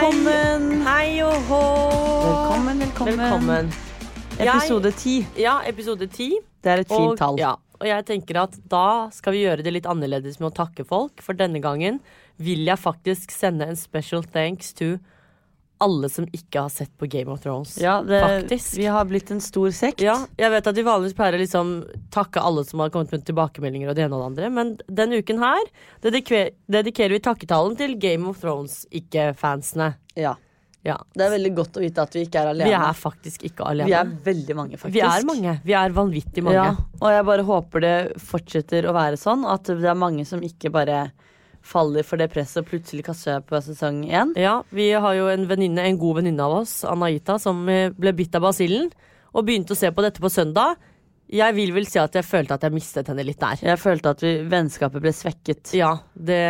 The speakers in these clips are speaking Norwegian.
Velkommen! Hei og hå! Velkommen, velkommen. Velkommen. Episode ti. Ja, episode ti. Det er et fint Og, tall. ja, og jeg tenker at da skal vi gjøre det litt annerledes med å takke folk, for denne gangen vil jeg faktisk sende en special thanks to alle som ikke har sett på Game of Thrones. Ja, det, Faktisk. Vi har blitt en stor sekt. Ja, jeg vet at vi vanligvis pleier å liksom takke alle som har kommet med tilbakemeldinger, og det ene og det andre, men denne uken her dedikerer, vi takketalen til Game of Thrones, ikke fansene. Ja. Ja. Det er veldig godt å vite at vi ikke er alene. Vi er faktisk ikke alene. Vi er veldig mange, faktisk. Vi er mange. Vi er vanvittig mange. Ja, og jeg bare håper det fortsetter å være sånn. At det er mange som ikke bare faller for det presset og plutselig kaster seg på sesong én. Ja, vi har jo en venninne, en god venninne av oss, Anaita, som eh, ble bitt av basillen. Og begynte å se på dette på søndag. Jeg vil vel si at jeg følte at jeg mistet henne litt der. Jeg følte at vi, vennskapet ble svekket. Ja, det,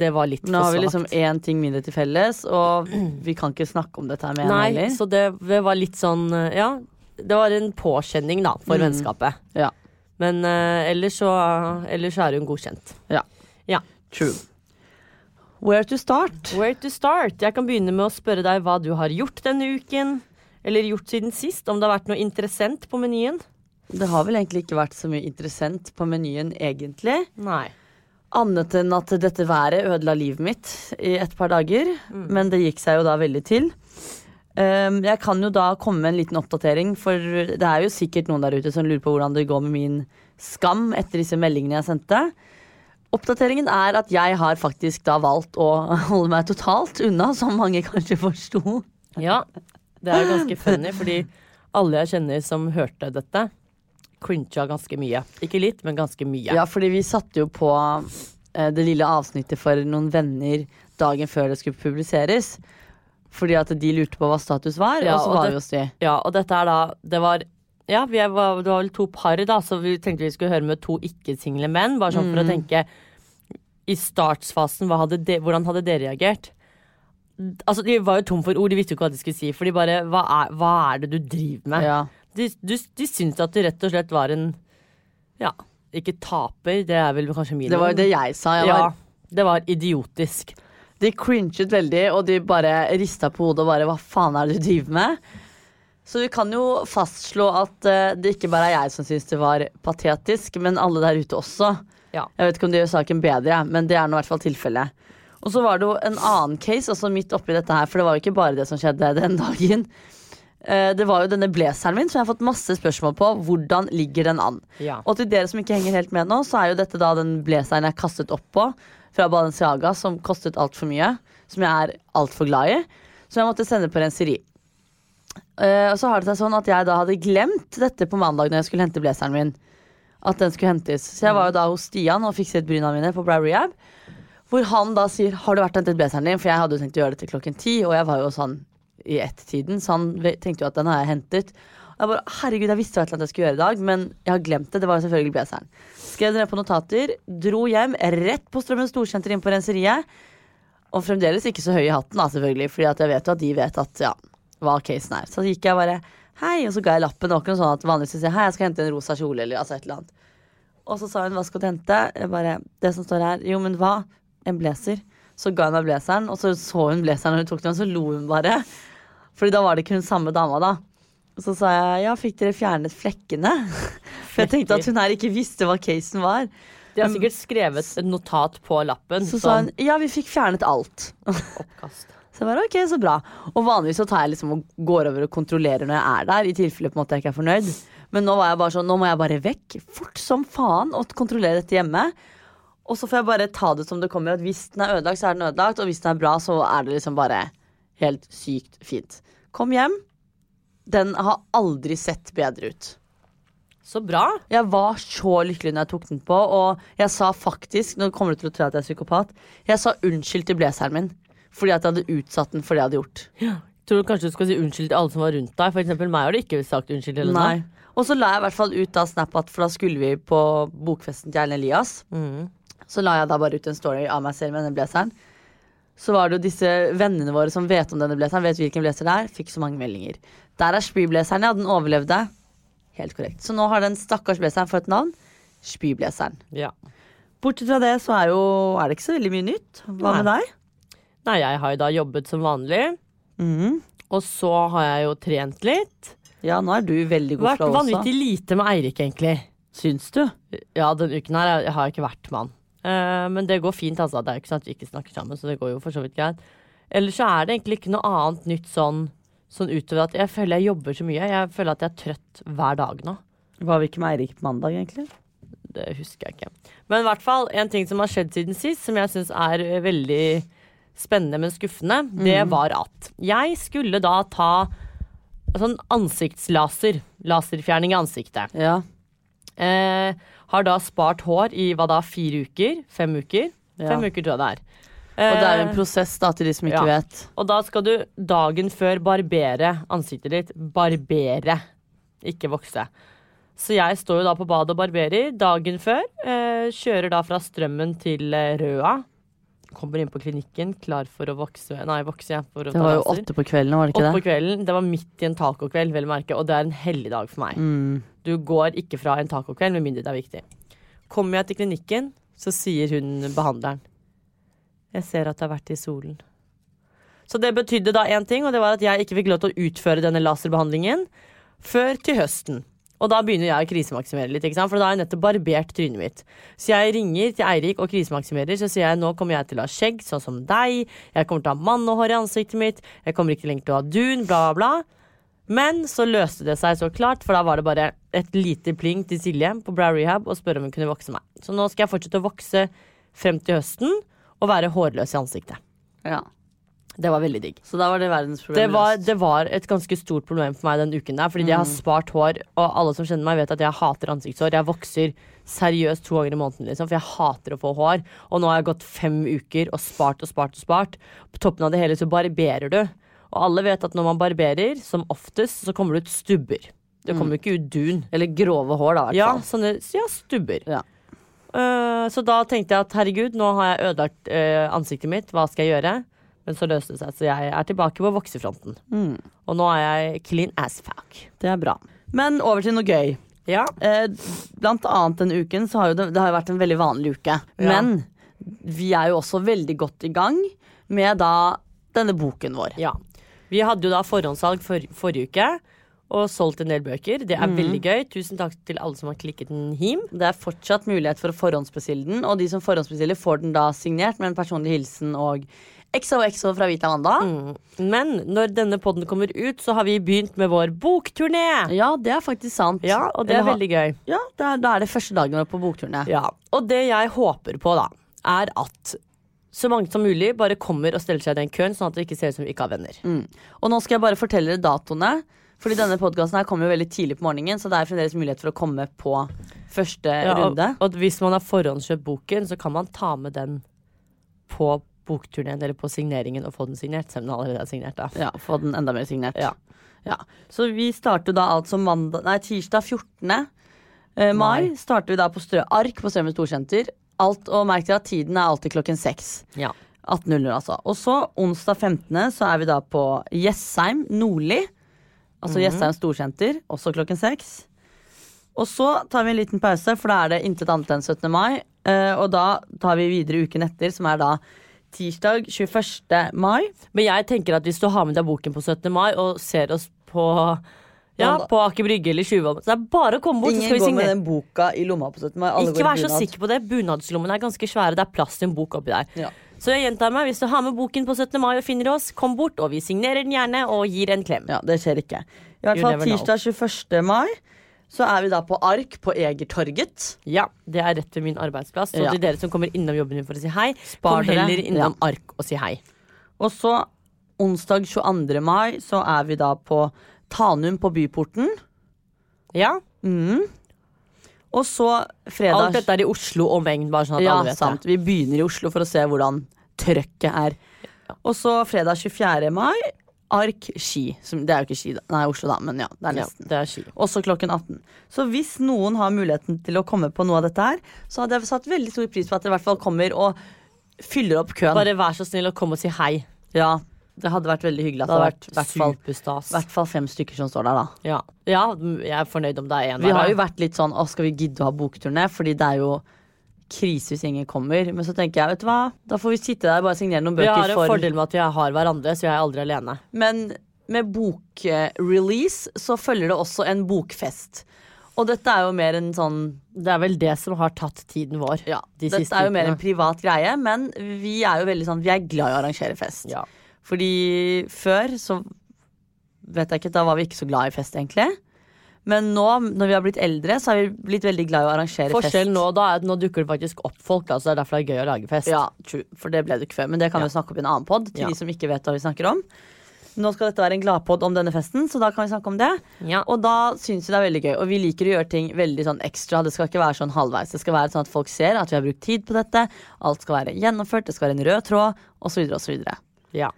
det var litt Nå har vi liksom én ting mindre til felles, og vi kan ikke snakke om dette her med henne Nei, så det, det var litt sånn eh, Ja, det var en påkjenning, da, for Mm. vennskapet. Ja. Men uh, ellers, så, ellers så er hun godkjent. Ja. Ja. True. Where to start? Where to start? Jeg kan begynne med å spørre deg hva du har gjort denne uken. Eller gjort siden sist. Om det har vært noe interessant på menyen. Det har vel egentlig ikke vært så mye interessant på menyen, egentlig. Nei. Annet enn at dette været ødela livet mitt i et par dager. Men det gikk seg jo da veldig til. Um, jeg kan jo da komme med en liten oppdatering, for det er jo sikkert noen der ute som lurer på hvordan det går med min skam etter disse meldingene jeg sendte. Oppdateringen er at jeg har faktisk da valgt å holde meg totalt unna, som mange kanskje forsto. Ja, det er ganske funny, fordi alle jeg kjenner som hørte dette, crincha ganske mye. Ikke litt, men ganske mye. Ja, fordi vi satte jo på eh, det lille avsnittet for noen venner dagen før det skulle publiseres. Fordi at de lurte på hva status var, Ja, og så og var det- vi hos de. Ja, og dette er da Det var ja, vi var, det var vel to par, da, så vi tenkte vi skulle høre med to ikke-single menn. Bare sånn for å tenke I startsfasen, hadde de, hvordan hadde dere reagert? Altså, De var jo tom for ord, de visste jo ikke hva de skulle si. For de bare Hva er, hva er det du driver med? Ja. De, de, de syntes at du rett og slett var en Ja, ikke taper, det er vel kanskje min Det var jo det jeg sa. Jeg Ja, var, det var idiotisk. de cringet veldig, og de bare rista på hodet og bare Hva faen er det du driver med? Så vi kan jo fastslå at uh, det ikke bare er jeg som syns det var patetisk, men alle der ute også. Ja. Jeg vet ikke om det gjør saken bedre, men det er nå i hvert fall tilfellet. Og så var det jo en annen case også midt oppi dette her, for det var jo ikke bare det som skjedde den dagen. Eh, Det var jo denne blazeren min som jeg har fått masse spørsmål på. Hvordan ligger den an? Ja. Og til dere som ikke henger helt med nå, så er jo dette da den blazeren jeg kastet opp på fra Balenciaga, som kostet altfor mye. Som jeg er altfor glad i. Som jeg måtte sende på renseri. Eh, og så har det seg sånn at jeg da hadde glemt dette på mandag når jeg skulle hente blazeren min. At den skulle hentes. Så jeg var jo da hos Stian og fikset bryna mine på Brow Rehab. Hvor han da sier 'Har du vært hentet blazeren din?' For jeg hadde jo tenkt å gjøre det til klokken ti, og jeg var jo sånn i ett-tiden, så han tenkte jo at den har jeg hentet. Og jeg bare 'Herregud, jeg visste hva jeg skulle gjøre i dag, men jeg har glemt det'. Det var jo selvfølgelig blazeren. Skrev det ned på notater, dro hjem, rett på Strømmen Storsenter inn på renseriet. Og fremdeles ikke så høy i hatten, da, selvfølgelig, Fordi jeg vet jo at de vet at ja, hva casen er. Så gikk jeg bare hei, og så ga jeg lappen. Det var ikke noe sånn at vanligvis sier hei, jeg skal hente en rosa kjole, eller altså et eller annet. Og så sa hun hva skal du hente? Jeg bare, det som står her, jo, men hva? En blazer. Så ga hun meg blazeren, og så så hun blazeren, og hun tok den, og så lo hun bare. Fordi da var det ikke hun samme dama, da. Og så sa jeg ja, fikk dere fjernet flekkene? For jeg tenkte at hun her ikke visste hva casen var. De har sikkert skrevet et notat på lappen. Så sa hun ja, vi fikk fjernet alt. oppkast. Så jeg bare, ok, så bra Og vanligvis så tar jeg liksom og går over og kontrollerer når jeg er der, i tilfelle på en måte jeg ikke er fornøyd. Men nå var jeg bare sånn, nå må jeg bare vekk, fort som faen, og kontrollere dette hjemme. Og så får jeg bare ta det som det kommer. At hvis den er ødelagt, så er den ødelagt. Og hvis den er bra, så er det liksom bare helt sykt fint. Kom hjem. Den har aldri sett bedre ut. Så bra. Jeg var så lykkelig når jeg tok den på, og jeg sa faktisk Nå kommer du til å tro at jeg er psykopat. Jeg sa unnskyld til blazeren min fordi at jeg hadde utsatt den for det jeg hadde gjort. Tror du kanskje du skal si unnskyld til alle som var rundt deg? For eksempel meg har du ikke sagt unnskyld til. Nei. Og så la jeg i hvert fall ut da Snap at for da skulle vi på bokfesten til Erlend Elias. Mm. Så la jeg da bare ut en story av meg selv med denne blazeren. Så var det jo disse vennene våre som vet om denne blazeren, vet hvilken blazer det er. Fikk så mange meldinger. Der er spyblazeren, ja. Den overlevde. Helt korrekt. Så nå har den stakkars blazeren fått navn. Spyblazeren. Ja. Bortsett fra det så er, jo, er det ikke så veldig mye nytt. Hva med deg? Nei, jeg har jo da jobbet som vanlig. Mm. Og så har jeg jo trent litt. Ja, nå er du veldig god Vært flow også. vanvittig lite med Eirik, egentlig. Syns du? Ja, denne uken her jeg har jeg ikke vært med han. Uh, men det går fint, altså. Det er jo ikke sånn at vi ikke snakker sammen, så det går jo for så vidt greit. Ellers så er det egentlig ikke noe annet nytt sånn, sånn utover at jeg føler jeg jobber så mye. Jeg føler at jeg er trøtt hver dag nå. Var vi ikke med Eirik på mandag, egentlig? Det husker jeg ikke. Men i hvert fall, en ting som har skjedd siden sist, som jeg syns er eh, veldig spennende, men skuffende, det var at jeg skulle da ta sånn ansiktslaser. Laserfjerning i ansiktet. Ja. Eh, har da spart hår i hva da, fire uker? Fem uker? Ja. Fem uker, tror jeg det er. Og det er Eh, en prosess, da, til de som ikke ja. vet. Og da skal du dagen før barbere ansiktet ditt. Barbere, ikke vokse. Så jeg står jo da på badet og barberer dagen før. Eh, kjører da fra Strømmen til eh, Røa. Kommer inn på klinikken, klar for å vokse Nei, vokse, jeg. For å Det var jo åtte på kvelden, var det Åtte ikke på kvelden. Det var midt i en tacokveld, vel å merke, og det er en hellig dag for meg. Mm. Du går ikke fra en tacokveld med mindre det er viktig. Kommer jeg til klinikken, så sier hun behandleren Jeg ser at det har vært i solen. Så det betydde da én ting, og det var at jeg ikke fikk lov til å utføre denne laserbehandlingen før til høsten. Og da begynner jeg å krisemaksimere litt, for da har jeg nettopp barbert trynet mitt. Så jeg ringer til Eirik og krisemaksimerer, så sier jeg nå kommer jeg til å ha skjegg, sånn som deg, jeg kommer til å ha mannehår i ansiktet mitt, jeg kommer ikke lenger til å ha dun, bla, bla. Men så løste det seg så klart, for da var det bare et lite pling til Silje på Brow Rehab og spørre om hun kunne vokse meg. Så nå skal jeg fortsette å vokse frem til høsten og være hårløs i ansiktet. Ja. Det var veldig digg. Så da var det Det var, det var et ganske stort problem for meg den uken der, fordi jeg har spart hår, og alle som kjenner meg, vet at jeg hater ansiktshår. Jeg vokser seriøst to ganger i måneden, liksom, for jeg hater å få hår. Og nå har jeg gått fem uker og spart og spart og spart. På toppen av det hele så barberer du. Og alle vet at når man barberer, som oftest, så kommer det ut stubber. Det kommer jo ikke ut dun. Eller grove hår, da, Ja, sånne ja, stubber. Ja. Uh, så da tenkte jeg at herregud, nå har jeg ødelagt uh, ansiktet mitt, hva skal jeg gjøre? Men så løste det seg, så jeg er tilbake på voksefronten. Mm. Og nå er jeg clean as fuck. Det er bra. Men over til noe gøy. Ja. Eh, blant annet denne uken så har jo det, det har jo vært en veldig vanlig uke. Men vi er jo også veldig godt i gang med da denne boken vår. ja. Vi hadde jo da forhåndssalg for, forrige uke. Og solgt en del bøker. Det er veldig gøy. Tusen takk til alle som har klikket den him. Det er fortsatt mulighet for å forhåndsbestille den, og de som forhåndsbestiller, får den da signert med en personlig hilsen og XOXO fra Vita Wanda. Men når denne podden kommer ut, så har vi begynt med vår bokturné. Ja, det er faktisk sant. Ja, og det er Eller veldig gøy. Ja, det er, Da er det første dagen vår på bokturné. Ja, og det jeg håper på da, er at så mange som mulig bare kommer og steller seg i den køen, sånn at det ikke ser ut som vi ikke har venner. Mm. Og nå skal jeg bare fortelle dere datoene. Fordi denne podkasten kommer jo veldig tidlig på morgenen, så det er fremdeles mulighet for å komme på første Ja, og, runde. og hvis man har forhåndskjøpt boken, så kan man ta med den på bokturneen eller på signeringen og få den signert, selv om den allerede er signert. da. Ja, Få den enda mer signert. Ja. Ja. Så vi starter da altså mandag, nei, tirsdag 14. eh, mai. Mai. Starter vi da på Strø Ark på Strømmen Storsenter. Alt, og merk til at tiden er alltid klokken seks. Ja. 18.00 altså. Og så onsdag 15. så er vi da på Jessheim Nordli. Altså Jessheim Storsenter, også klokken seks. Og så tar vi en liten pause, for da er det intet annet enn 17. mai. Eh, og da tar vi videre uken etter, som er da tirsdag 21. mai. Men jeg tenker at hvis du har med deg boken på 17. mai og ser oss på ja, på Aker Brygge eller Tjuvholm, så det er bare å komme bort, så Ingen skal vi går med den boka i lomma på 17. mai. Alle Ikke vær så sikker på det. Bunadslommene er ganske svære. Det er plass til en bok oppi der. Ja. Så jeg gjentar meg, hvis du har med boken på 17. mai og finner oss, kom bort, og vi signerer den gjerne og gir en klem. Ja, det skjer ikke. I hvert fall tirsdag 21. mai så er vi da på Ark på Egertorget. Ja, det er rett ved min arbeidsplass. Så Ja. til dere som kommer innom jobben din for å si hei, Spar kom heller innom Ja. ark og si hei. Og så onsdag 22. mai så er vi da på Tanum på Byporten. Ja, Og så fredag Alt dette er i Oslo og Megn, bare sånn at Ja, alle vet sant. det. Vi begynner i Oslo for å se hvordan trøkket er. Og så fredag 24. mai Ark Ski. Som, det er jo ikke Ski, da. Nei, Oslo, da, men ja, det er Ja, det er. Også klokken 18. Så hvis noen har muligheten til å komme på noe av dette her, så hadde jeg satt veldig stor pris på at dere i hvert fall kommer og fyller opp køen. Bare vær så snill og kom og si hei. Ja, det hadde vært veldig hyggelig. At Det hadde det vært hadde vært superstas. hvert fall fem stykker som står der, da. Ja. ja, jeg er fornøyd om det er én Vi har jo vært litt sånn Å, skal vi gidde å ha bokturné? Fordi det er jo krise hvis ingen kommer. Men så tenker jeg, vet du hva, da får vi sitte der og bare signere noen bøker. Vi har en for fordel med at vi har hverandre, så jeg er aldri alene. Men med bokrelease så følger det også en bokfest. Og dette er jo mer en sånn Det er vel det som har tatt tiden vår. Ja, de dette siste er jo mer en privat greie, men vi er jo veldig sånn Vi er glad i å arrangere fest. Ja. Fordi før så vet jeg ikke, da var vi ikke så glad i fest, egentlig. Men nå, når vi har blitt eldre, så har vi blitt veldig glad i å arrangere Forskjell fest. nå da er at nå dukker det faktisk opp folk, da, så det er derfor det er gøy å lage fest. Ja, true. For det ble det ikke før. Men det kan vi Ja. snakke om i en annen pod, til Ja. de som ikke vet hva vi snakker om. Nå skal dette være en gladpod om denne festen, så da kan vi snakke om det. Ja. Og da syns vi det er veldig gøy. Og vi liker å gjøre ting veldig sånn ekstra. Det skal ikke være sånn halvveis. Det skal være sånn at folk ser at vi har brukt tid på dette. Alt skal være gjennomført, det skal være en rød tråd, osv. osv. Ja.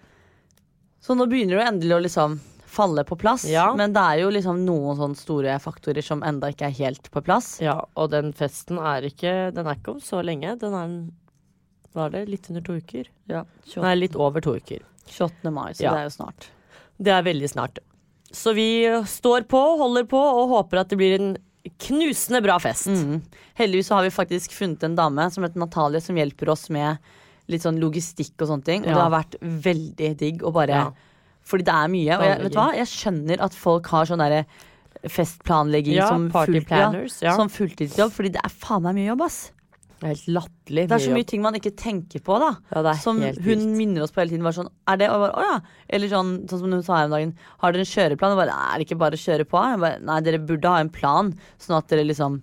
Så nå begynner det endelig å liksom falle på plass. Ja. Men det er jo liksom noen sånne store faktorer som enda ikke er helt på plass. ja, og den festen er ikke Den er ikke om så lenge. Den er Var det litt under to uker? Ja, Nei, litt over to uker. 28. mai, så Ja. det er jo snart. Det er veldig snart. Så vi står på, holder på og håper at det blir en knusende bra fest. Mm. Heldigvis så har vi faktisk funnet en dame som heter Natalie, som hjelper oss med litt sånn logistikk og sånne ting. Og Ja. det har vært veldig digg å bare Ja. Fordi det er mye. Og jeg, vet du hva? jeg skjønner at folk har sånn derre festplanlegging Ja, som, full- ja. som fulltidsjobb, fordi det er faen meg mye jobb, ass. Det er helt latterlig. Det er så mye jobb. ting man ikke tenker på, da. Ja, som hun vilt. minner oss på hele tiden. Var sånn, er det, og bare, å ja. Eller sånn, sånn som hun sa her om dagen. Har dere en kjøreplan? Og bare, er det ikke bare å kjøre på? Bare, nei, dere burde ha en plan, sånn at dere liksom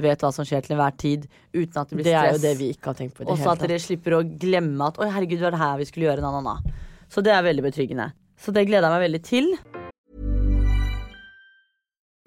vet hva som skjer til enhver tid, uten at det blir Det er stress. jo det vi ikke har tenkt på Og så at dere slipper å glemme at oi, herregud, det var det her vi skulle gjøre. Na, na, na. Så det er veldig betryggende. Så det gleder jeg meg veldig til.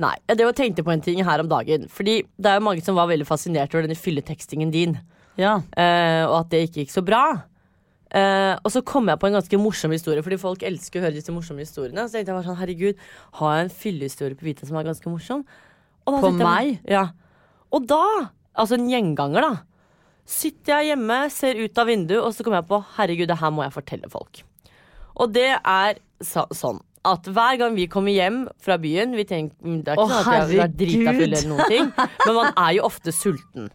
Nei, jeg tenkte på en ting her om dagen. Fordi det er jo mange som var veldig fascinert over denne fylletekstingen din. Ja. Uh, og at det ikke gikk så bra. Uh, og så kom jeg på en ganske morsom historie, fordi folk elsker å høre disse morsomme historiene. Så tenkte jeg bare sånn, herregud, har jeg en fyllehistorie på Vita som er ganske morsom? På jeg- meg? Ja. Og da, altså en gjenganger, da. Sitter jeg hjemme, ser ut av vinduet, og så kommer jeg på herregud, det her må jeg fortelle folk. Og det er så, sånn at hver gang vi kommer hjem fra byen vi tenker, Det er ikke Å, sånn at vi har vært drita fulle eller noen ting, men man er jo ofte sulten.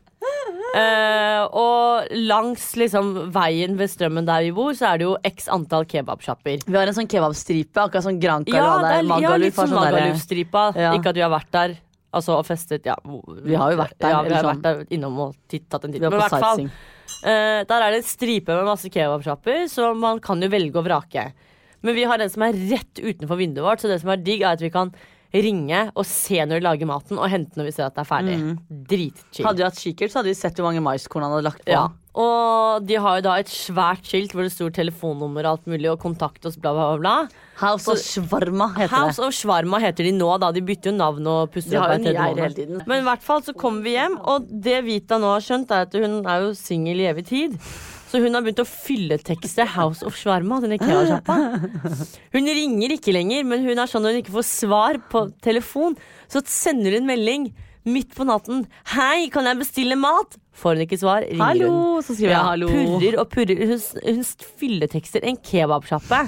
Uh, og langs liksom veien ved strømmen der vi bor, så er det jo x antall kebabsjapper. Vi har en sånn kebabstripe, akkurat som Granca Ja, der. er ja, litt sånn sånn Magaluf-stripa. Ja. Ikke at vi har vært der altså, og festet. Ja, Vi har jo vært der, Ja, vi har sånn. vært der innom og titt, tatt en titt. Men i hvert fall, eh, der er det en stripe med masse kebabsjapper, så man kan jo velge og vrake. Men vi har en som er rett utenfor vinduet vårt, så det som er digg, er at vi kan ringe og se når de lager maten, og hente når vi ser at det er ferdig. Dritchill. Hadde vi hatt kikkert, så hadde vi sett hvor mange maiskorn han hadde lagt på. Ja. Og de har jo da et svært skilt hvor det står telefonnummer og alt mulig, og kontakt oss, bla, bla, bla. House of Shwarma heter House det. of Shwarma heter de nå, da. De bytter jo navn og pusser De opp hver tredje måned. Men i hvert fall så kommer vi hjem, og det Vita nå har skjønt, er at hun er jo singel i evig tid. Så hun har begynt å fylletekste House of Shwarma, den IKEA-sjappa. Hun ringer ikke lenger, men hun er sånn når hun ikke får svar på telefon, så sender hun melding midt på natten. 'Hei, kan jeg bestille mat?' Får hun ikke svar, ringer Hallo, hun. så skriver jeg hallo. Purrer og purrer. Hun, hun fylletekster en kebabsjappe.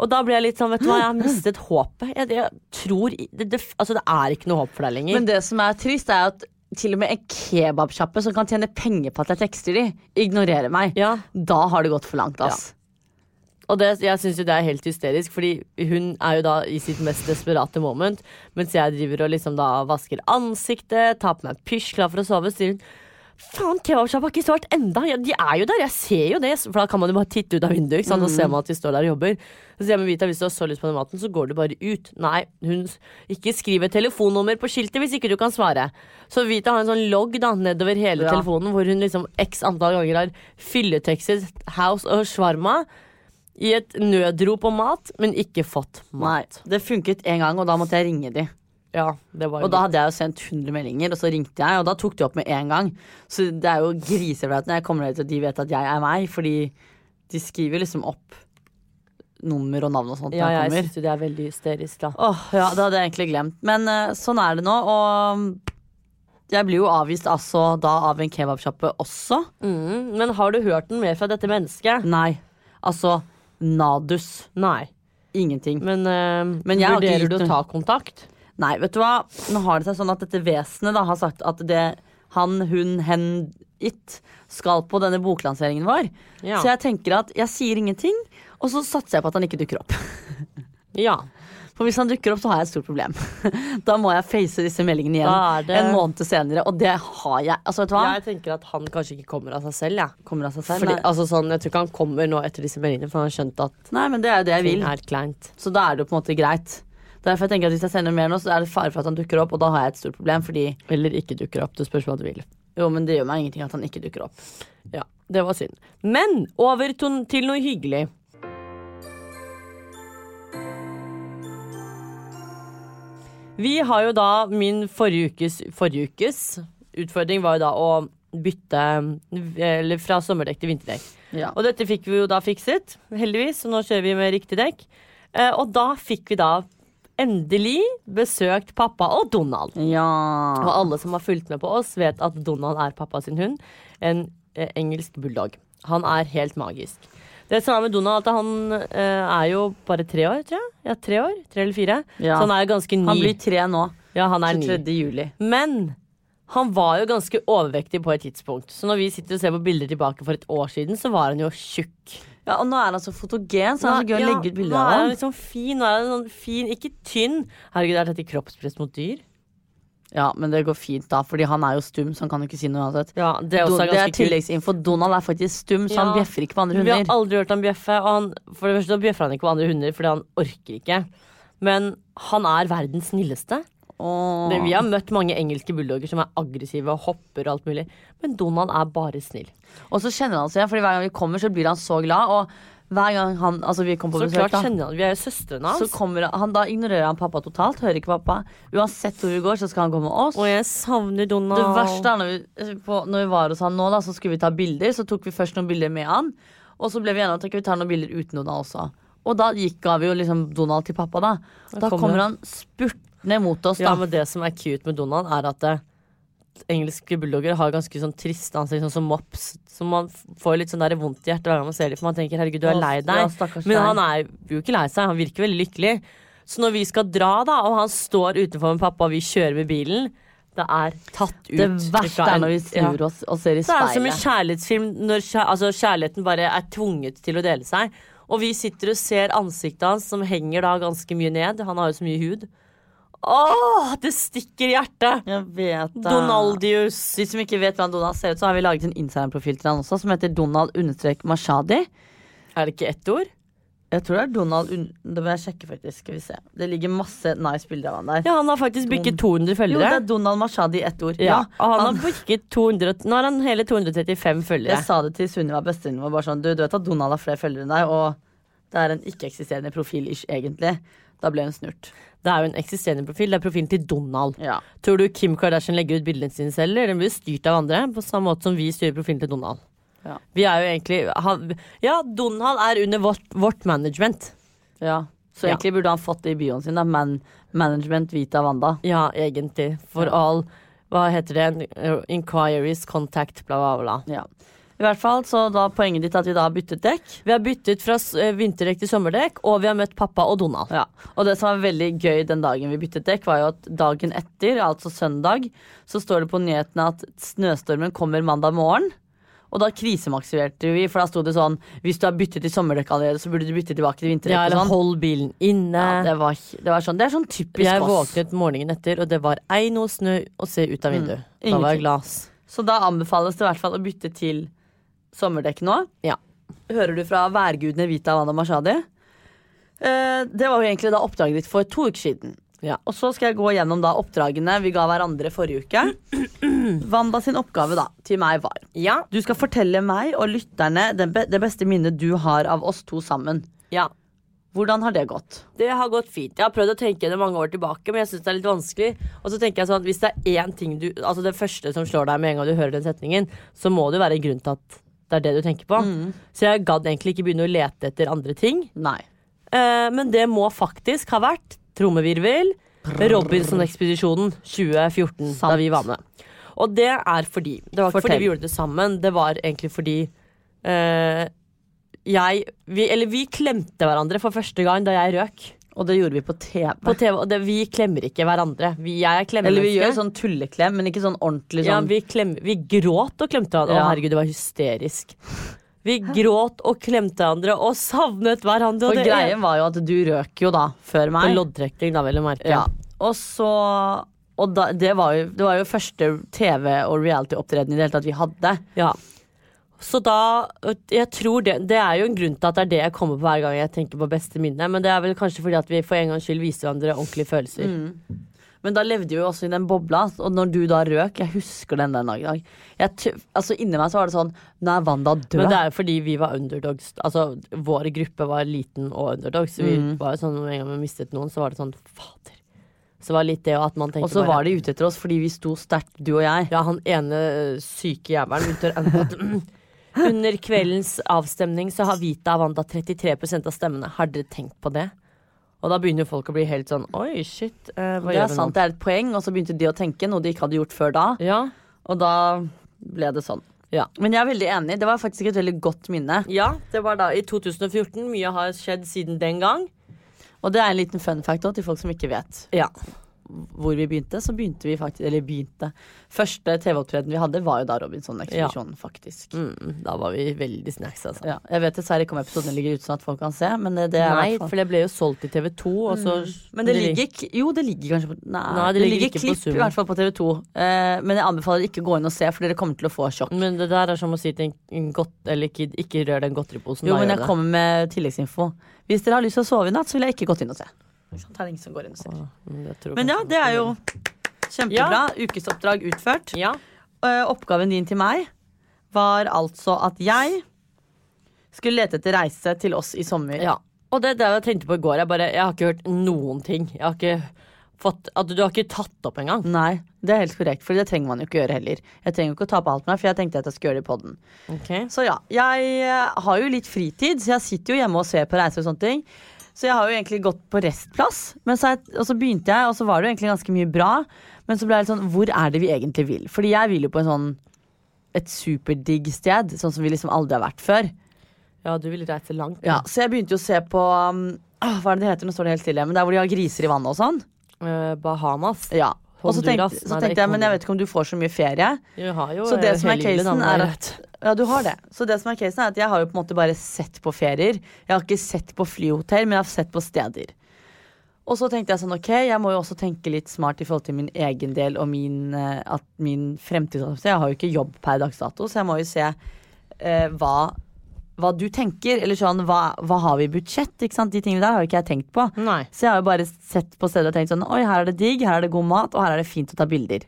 Og da ble jeg litt sånn, vet du hva, jeg har mistet håpet. Jeg, jeg tror det, det, Altså, det er ikke noe håp for deg lenger. Men det som er trist, er at til og med en kebabsjappe som kan tjene penger på at jeg tekster de, ignorerer meg. ja. Da har det gått for langt, ass. Og det, jeg syns jo det er helt hysterisk, fordi hun er jo da i sitt mest desperate moment. Mens jeg driver og liksom da vasker ansiktet, tar på meg pysj, klar for å sove, sier hun Faen, kebabsjappa har ikke svart enda! Ja, de er jo der, jeg ser jo det! For da kan man jo bare titte ut av vinduet, ikke sant? og ser man at de står der og jobber. Så sier jeg med Vita, hvis du har så lyst på den maten, så går du bare ut. Nei, hun ikke skriv et telefonnummer på skiltet hvis ikke du kan svare. Så Vita har en sånn logg da, nedover hele Ja. telefonen hvor hun liksom x antall ganger har fylletekstet House og Shwarma i et nødrop om mat, men ikke fått Nei, mat. Det funket en gang, og da måtte jeg ringe de. Ja, det var Og da hadde jeg jo sendt 100 meldinger, og så ringte jeg, og da tok de opp med en gang. Så det er jo griseflaut når jeg kommer ned til at de vet at jeg er meg, fordi de skriver liksom opp nummer og navn og sånt ja, jeg jeg syns jo det er veldig hysterisk, da. Åh, ja, det hadde jeg egentlig glemt. Men uh, sånn er det nå, og jeg blir jo avvist altså da av en kebabsjappe også. Mm, men har du hørt den mer fra dette mennesket? Nei, altså nadus. Nei. Ingenting. Men, uh, Men jeg vurderer du å ta kontakt? Nei, vet du hva? Nå har det seg sånn at dette vesenet da har sagt at det han, hun, hen, it skal på denne boklanseringen vår. Ja. Så jeg tenker at jeg sier ingenting, og så satser jeg på at han ikke dukker opp. Ja. For hvis han dukker opp, så har jeg et stort problem. Da må jeg face disse meldingene igjen det- en måned senere, og det har jeg. Altså, vet du hva? Jeg tenker at han kanskje ikke kommer av seg selv, jeg. Kommer av seg selv. Fordi, altså, sånn, jeg tror ikke han kommer nå etter disse meldingene, for han har skjønt at Nei, men det er jo det jeg vil. Så da er det jo på en måte greit. Derfor jeg tenker at Hvis jeg sender mer nå, så er det fare for at han dukker opp, og da har jeg et stort problem. Fordi Eller ikke dukker opp. Det spørs hva du vil. jo, men det gjør meg ingenting at han ikke dukker opp. Ja, det var synd. Men over til noe hyggelig. Vi har jo da min forrige ukes, forrige ukes utfordring var jo da å bytte eller fra sommerdekk til vinterdekk. Ja. Og dette fikk vi jo da fikset, heldigvis, så nå kjører vi med riktig dekk. Eh, og da fikk vi da endelig besøkt pappa og Donald. Og alle som har fulgt med på oss, vet at Donald er pappa sin hund. En eh, engelsk bulldog. Han er helt magisk. Det som er med Donald, at han eh, er jo bare tre år, tror jeg. Ja, tre år? Tre eller fire. Ja. Så han er ganske ny. Han blir tre nå. ja, han er ny. juli. Men Han var jo ganske overvektig på et tidspunkt. Så når vi sitter og ser på bilder tilbake for et år siden, så var han jo tjukk. Ja, Og nå er han så fotogen, så det er så gøy å legge ut bilde Nå av er han ham. liksom fin. Nå er han sånn fin, ikke tynn. Herregud, er dette kroppspress mot dyr? Ja, men det går fint, da, fordi han er jo stum, så han kan jo ikke si noe uansett. Ja, det er også Don, det er tilleggsinfo. Donald er faktisk stum, så han bjeffer ikke på andre hunder. Vi har aldri hørt han bjeffe. Og han, for det første bjeffer han ikke på andre hunder fordi han orker ikke. Men han er verdens snilleste. Åh. Det, vi har møtt mange engelske bulldogger som er aggressive og hopper og alt mulig. Men Donald er bare snill. Og så kjenner han seg igjen, Fordi hver gang vi kommer, så blir han så glad. Og hver gang han, altså vi kommer på Så besøk, klart da, kjenner han Vi er jo søstrene så kommer han, da ignorerer han pappa totalt. Hører ikke pappa. Uansett hvor vi går, så skal han gå med oss. Og jeg savner Donald. Det verste er når vi, på, når vi var hos han nå, da, så skulle vi ta bilder. Så tok vi først noen bilder med han. Og så ble vi enige om at vi tar noen bilder uten Donald også. Og da gikk, ga vi jo liksom Donald til pappa, da. Da kommer kommer han. han spurtende mot oss, da. Ja, men det som er cute med Donald, er at det, engelske bulldogger har ganske sånn trist ansikt, sånn som mops. Så man får litt sånn der vondt i hjertet hver gang man ser dem, for man tenker herregud, du er lei deg. Ja, Men han er jo ikke lei seg, han virker veldig lykkelig. Så når vi skal dra, da, og han står utenfor med pappa, og vi kjører med bilen, det er tatt ut. Det verste er når vi snur ja. oss og ser i Det er som en kjærlighetsfilm når kjær, altså kjærligheten bare er tvunget til å dele seg. Og vi sitter og ser ansiktet hans, som henger da ganske mye ned. Han har jo så mye hud. Åh, det stikker i hjertet! Jeg vet det. Donaldius. De som ikke vet hvordan Donald ser ut, så har vi laget en Instagram-profil til han også, som heter Donald-Mashadi. Er det ikke ett ord? Jeg tror det er Donald Det må jeg sjekke, faktisk. Skal vi se. Det ligger masse nice bilder av han der. Ja, han har faktisk bikket 200 følgere. Jo, det er Donald Mashadi i ett ord. Ja, og han har han- bikket 200 Nå har han hele 235 følgere. Jeg sa det til Sunniva, bestevenninnen vår, bare sånn Du, du vet at Donald har flere følgere enn deg, og det er en ikke-eksisterende profil, ish, egentlig. Da ble hun snurt. Det er jo en eksisterende profil. Det er profilen til Donald. Ja. Tror du Kim Kardashian legger ut bildene sine selv, eller den blir styrt av andre? På samme måte som vi styrer profilen til Donald. Ja. Vi er jo egentlig han, Ja, Donald er under vårt, vårt management. ja. Så Ja. egentlig burde han fått det i bioen sin, da. Man management Vita Wanda. Ja, egentlig. For all Hva heter det? Inquiries, contact, bla, bla, bla. Ja. I hvert fall, så da poenget ditt at vi da har byttet dekk. Vi har byttet fra eh, vinterdekk til sommerdekk, og vi har møtt pappa og Donald. Ja, og det som var veldig gøy den dagen vi byttet dekk, var jo at dagen etter, altså søndag, så står det på nyhetene at snøstormen kommer mandag morgen. Og da krisemaksimerte vi, for da sto det sånn Hvis du har byttet til sommerdekk allerede, så burde du bytte tilbake til vinterdekk. Ja, eller sånn. hold bilen inne. Ja, det, var, det var sånn Det er sånn typisk jeg oss. våknet morgenen etter, og det var ei noe snø å se ut av vinduet. da var jeg glad. Så da anbefales det i hvert fall å bytte til sommerdekk nå. Ja. Hører du fra værgudene Vita Wanda Mashadi? Eh, det var jo egentlig da oppdraget ditt for to uker siden. Ja. Og så skal jeg gå gjennom da oppdragene vi ga hverandre forrige uke. Wanda sin oppgave da til meg var Ja. Du skal fortelle meg og lytterne det, be det beste minnet du har av oss to sammen. ja. Hvordan har det gått? Det har gått fint. Jeg har prøvd å tenke det mange år tilbake, men jeg syns det er litt vanskelig. Og så tenker jeg sånn, at hvis det er én ting du Altså det første som slår deg med en gang du hører den setningen, så må det være en grunn til at det er det du tenker på. Så jeg gadd egentlig ikke begynne å lete etter andre ting. Nei. Eh, men det må faktisk ha vært trommevirvel. Robinson-ekspedisjonen 2014, da vi var med. Og det er fordi Det var ikke Fortell. fordi vi gjorde det sammen, det var egentlig fordi eh, jeg vi, Eller vi klemte hverandre for første gang da jeg røk. Og det gjorde vi på TV. På TV, og det, vi klemmer ikke hverandre. Vi, jeg er Eller vi gjør sånn tulleklem, men ikke sånn ordentlig ja, sånn. vi, klem, vi gråt og klemte hverandre. Ja. Å, herregud, det var hysterisk. Vi gråt og klemte hverandre og savnet hverandre. Og, Og greien var jo at du røk jo da, før meg. På loddtrekning, da, vel å merke. Ja. Og så Og da, det, var jo, det var jo første TV- og reality-opptreden i det hele tatt vi hadde. Ja. Så da Jeg tror det Det er jo en grunn til at det er det jeg kommer på hver gang jeg tenker på beste minne, men det er vel kanskje fordi at vi for en gangs skyld viser hverandre ordentlige følelser. Mm. Men da levde vi jo også i den bobla, og når du da røk Jeg husker den den dag i dag. Altså Inni meg så var det sånn Nå er Wanda død. Men det er jo fordi vi var underdogs. Altså, vår gruppe var liten og underdogs. Så vi Mm. var jo sånn, en gang vi mistet noen, så var det sånn Fader. Så det var litt det at man tenkte og så var de ute etter oss fordi vi sto sterkt, du og jeg. Ja, han ene syke jævelen under, under kveldens avstemning så har Vita Wanda 33% av stemmene. Har dere tenkt på det? Og da begynner folk å bli helt sånn Oi, shit. Eh, hva Det gjør vi sant, nå? det er et poeng, og så begynte de å tenke, noe de ikke hadde gjort før da. Ja. Og da ble det sånn. Ja. Men jeg er veldig enig. Det var faktisk et veldig godt minne. ja, det var da i 2014. Mye har skjedd siden den gang. Og det er en liten fun fact også, til folk som ikke vet. Ja. Hvor vi begynte, så begynte vi faktisk Eller begynte. Første TV-opptreden vi hadde, var jo da Robinson-ekspedisjonen, faktisk. Mm, da var vi veldig snacks, altså. Ja, jeg vet dessverre ikke om episoden ligger ute sånn at folk kan se, men det, det er Nei, for det ble jo solgt til TV 2, og så Men det ligger ikke Jo, det ligger kanskje på Nei, Nei, det, det ligger ligger klipp i hvert fall på TV2. Eh, men jeg anbefaler ikke å gå inn og se, for dere kommer til å få sjokk. Men det der er som å si til en, en godt, eller ikke, ikke rør den godteriposen. Jo, da men jeg det. kommer med tilleggsinfo. Hvis dere har lyst til å sove i natt, så ville jeg ikke gått inn og se. Det er ingen som går inn og ser. Men ja, det er jo kjempebra. Ukesoppdrag utført. Ja. Eh, oppgaven din til meg var altså at jeg skulle lete etter reise til oss i sommer. ja. Og det det jeg tenkte på i går. Jeg, bare, jeg har ikke hørt noen ting. Jeg har ikke fått at Du har ikke tatt opp engang. Nei, det er helt korrekt, for det trenger man jo ikke gjøre heller. Jeg trenger jo ikke å ta på alt meg, for jeg tenkte at jeg skulle gjøre det i poden. Okay. Så ja, jeg har jo litt fritid, så jeg sitter jo hjemme og ser på reiser og sånne ting. Så jeg har jo egentlig gått på restplass, men så, og så begynte jeg, og så var det jo egentlig ganske mye bra. Men så ble jeg litt sånn, hvor er det vi egentlig vil? Fordi jeg vil jo på en sånn et superdigg sted, sånn som vi liksom aldri har vært før. Ja, du vil reise langt. Ja, Så jeg begynte jo å se på um, Hva er det det heter? Nå står det helt stille. Men det er hvor de har griser i vannet og sånn. Eh, Bahamas. Ja. Og så tenkte, så tenkte jeg, men jeg vet ikke om du får så mye ferie. Du har jo Så det som er casen, er at Ja, du har det. Så det som er casen, er at jeg har jo på en måte bare sett på ferier. Jeg har ikke sett på flyhotell, men jeg har sett på steder. Og så tenkte jeg sånn, ok, jeg må jo også tenke litt smart i forhold til min egen del og min, eh, at min fremtid. Jeg har jo ikke jobb per dags dato, så jeg må jo se eh, hva, hva du tenker. Eller sånn, hva, hva har vi i budsjett? Ikke sant? De tingene der har jo ikke jeg tenkt på. Nei. Så jeg har jo bare sett på stedet og tenkt sånn Oi, her er det digg, her er det god mat, og her er det fint å ta bilder.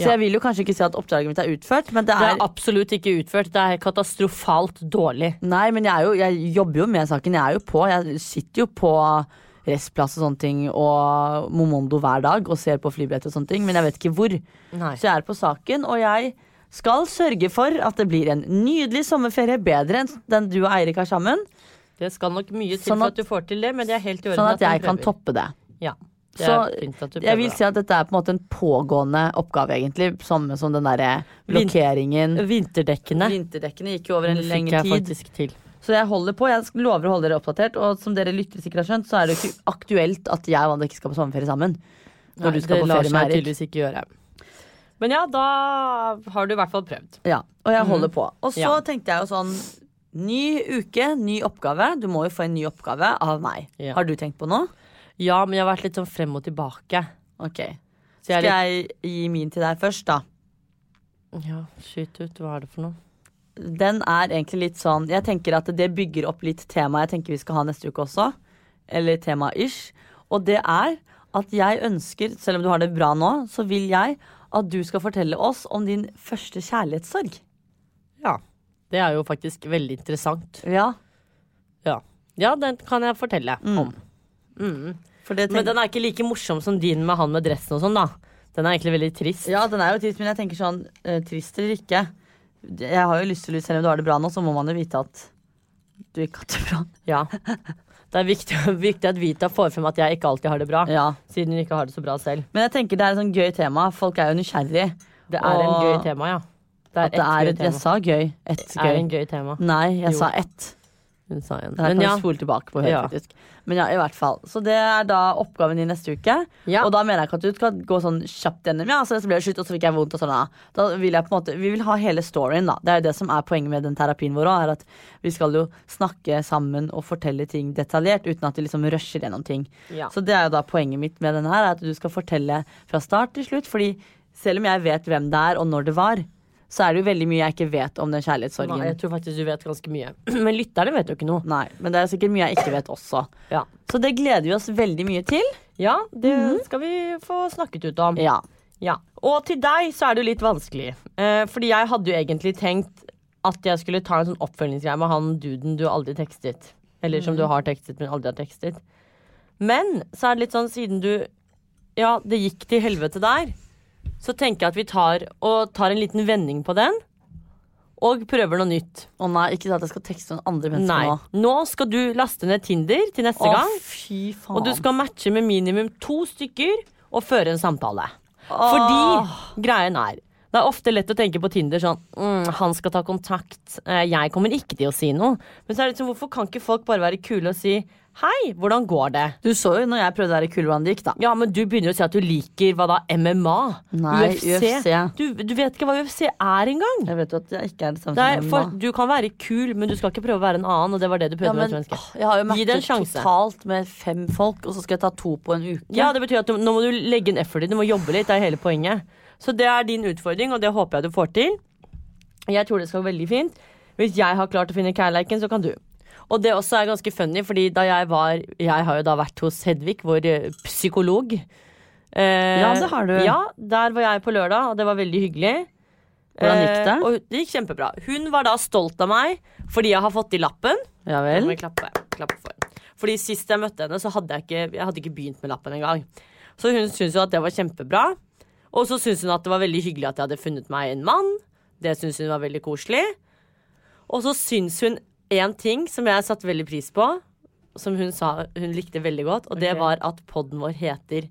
Så Ja. jeg vil jo kanskje ikke si at oppdraget mitt er utført, men det Det er, er absolutt ikke utført. Det er katastrofalt dårlig. Nei, men jeg, er jo, jeg jobber jo med saken. Jeg er jo på. Jeg sitter jo på Restplass og sånne ting og Momondo hver dag og ser på flybilletter og sånne ting, men jeg vet ikke hvor. Nei. Så jeg er på saken, og jeg skal sørge for at det blir en nydelig sommerferie, bedre enn den du og Eirik har sammen, Det skal nok mye til Sånn for at- at du får til det, men det er helt i orden sånn at at jeg kan toppe det. Ja. Det Så at jeg vil si at dette er på en måte en pågående oppgave, egentlig. Samme som den derre blokkeringen. Vinterdekkene Vinterdekkene gikk jo over en lengre tid. til. Så jeg holder på. Jeg lover å holde dere oppdatert. Og som dere lyttere sikkert har skjønt, så er det jo ikke aktuelt at jeg og Wanda ikke skal på sommerferie sammen. Når Nei, du skal det på lar ferie seg med Eirik. tydeligvis ikke gjøre. Men ja, da har du i hvert fall prøvd. Ja, og jeg holder på. Og så Mhm. Ja. tenkte jeg jo sånn Ny uke, ny oppgave. Du må jo få en ny oppgave av meg. Ja. Har du tenkt på noe? Ja, men jeg har vært litt sånn frem og tilbake. Ok. Så jeg Skal litt jeg gi min til deg først, da? Ja, skyt ut. Hva er det for noe? Den er egentlig litt sånn Jeg tenker at det bygger opp litt tema jeg tenker vi skal ha neste uke også. Eller tema-ish. Og det er at jeg ønsker, selv om du har det bra nå, så vil jeg at du skal fortelle oss om din første kjærlighetssorg. Ja. Det er jo faktisk veldig interessant. Ja, Ja, ja den kan jeg fortelle om. for det Men den er ikke like morsom som din med han med dressen og sånn, da. Den er egentlig veldig trist. Ja, den er jo trist, men jeg tenker sånn uh, Trist eller ikke. Jeg har jo lyst til, selv om du har det bra nå, så må man jo vite at du ikke har det bra. Ja. Det er viktig, viktig at Vita får frem at jeg ikke alltid har det bra. Ja. Siden hun ikke har det så bra selv. Men jeg tenker det er et sånn gøy tema. Folk er jo nysgjerrige. Det er en gøy tema, ja. Det At det er et et, jeg sa gøy. Ett gøy. er en gøy tema. Nei, jeg Jo. sa ett. Hun sa igjen. Det her Men kan ja. du spole tilbake på. Helt, Ja. faktisk. Men ja, i hvert fall. Så det er da oppgaven din neste uke. Ja. Og da mener jeg ikke at du skal gå sånn kjapt gjennom. Ja, så ble slutt, og så fikk jeg vondt. og sånn. Da. da vil jeg på en måte, Vi vil ha hele storyen, da. Det er jo det som er poenget med den terapien vår òg. Er at vi skal jo snakke sammen og fortelle ting detaljert uten at vi liksom rusher gjennom ting. Ja. Så det er jo da poenget mitt med denne her, er at du skal fortelle fra start til slutt. Fordi selv om jeg vet hvem det er, og når det var, så er det jo veldig mye jeg ikke vet om den kjærlighetssorgen. Nei, jeg tror faktisk du vet ganske mye. Men lytterne vet jo ikke noe. Nei, men det er sikkert mye jeg ikke vet også. Ja, Så det gleder vi oss veldig mye til. ja det skal vi få snakket ut om. Ja. Ja. Og til deg så er det jo litt vanskelig. Eh, fordi jeg hadde jo egentlig tenkt at jeg skulle ta en sånn oppfølgingsgreie med han duden du aldri tekstet. Eller som du har tekstet, men aldri har tekstet. Men så er det litt sånn siden du Ja, det gikk til helvete der. Så tenker jeg at vi tar, og tar en liten vending på den. Og prøver noe nytt. Å nei, ikke at jeg skal tekste noen andre mennesker nå. Nå skal du laste ned Tinder til neste Å, gang. fy faen. Og du skal matche med minimum to stykker og føre en samtale. Fordi greien er Det er ofte lett å tenke på Tinder sånn mm, Han skal ta kontakt. eh, Jeg kommer ikke til å si noe. Men så er det liksom, hvorfor kan ikke folk bare være kule og si Hei, hvordan går det? Du så jo når jeg prøvde det kule kul hvordan det gikk, da. Ja, men du begynner å si at du liker hva da? MMA? Nei, UFC. Du, du vet ikke hva UFC er engang. Jeg vet jo at jeg ikke er det samme Nei, som MMA. du kan være kul, men du skal ikke prøve å være en annen, og det var det du prøvde med men, med åh, jeg har jo matchet totalt med fem folk, og så skal jeg ta to på en uke. Ja, det betyr at du, nå må du legge inn effort i det, du må jobbe litt, det er hele poenget. Så det er din utfordring, og det håper jeg du får til. Jeg tror det skal gå veldig fint. Hvis jeg har klart å finne kærleiken, så kan du. Og det også er ganske funny, fordi da jeg var Jeg har jo da vært hos Hedvig, vår eh, psykolog. Eh, Ja, det har du. Ja, der var jeg på lørdag, og det var veldig hyggelig. Hvordan gikk det? Eh, og det gikk kjempebra. Hun var da stolt av meg fordi jeg har fått i lappen. Ja vel. klappe, klappe for. Fordi Sist jeg møtte henne, så hadde jeg ikke, jeg hadde ikke begynt med lappen engang. Så hun syntes jo at det var kjempebra. Og så syntes hun at det var veldig hyggelig at jeg hadde funnet meg en mann. Det syntes hun var veldig koselig. Og så syns hun en ting som jeg satte veldig pris på, som hun sa hun likte veldig godt, og det Ok. var at poden vår heter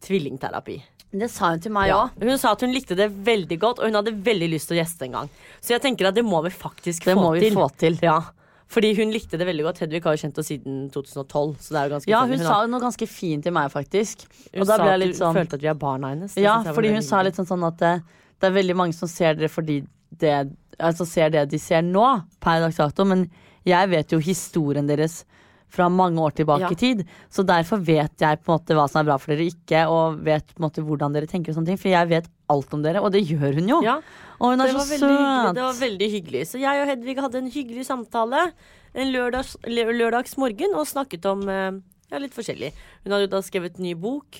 Tvillingterapi. Det sa hun til meg Ja. Hun sa at hun likte det veldig godt, og hun hadde veldig lyst til å gjeste en gang. Så jeg tenker at det må vi faktisk Det få må vi til. få til. Ja. Fordi hun likte det veldig godt. Hedvig har jo kjent oss siden 2012. Så det er jo ganske Ja, hun, hun sa noe ganske fint til meg, faktisk. hun Og da ble jeg litt sånn Hun følte at vi er barna hennes. Ja, fordi hun sa litt sånn, sånn at det, det er veldig mange som ser dere fordi det Altså ser det de ser nå, per dags dato, men jeg vet jo historien deres fra mange år tilbake Ja. i tid. Så derfor vet jeg på en måte hva som er bra for dere ikke, og vet på en måte hvordan dere tenker og sånne ting. For jeg vet alt om dere, og det gjør hun jo. Ja, Og hun er det så veldig hyggelig. det var veldig hyggelig. Så jeg og Hedvig hadde en hyggelig samtale en lørdags, lørdags lørdagsmorgen og snakket om eh, ja, litt forskjellig. Hun hadde jo da skrevet ny bok.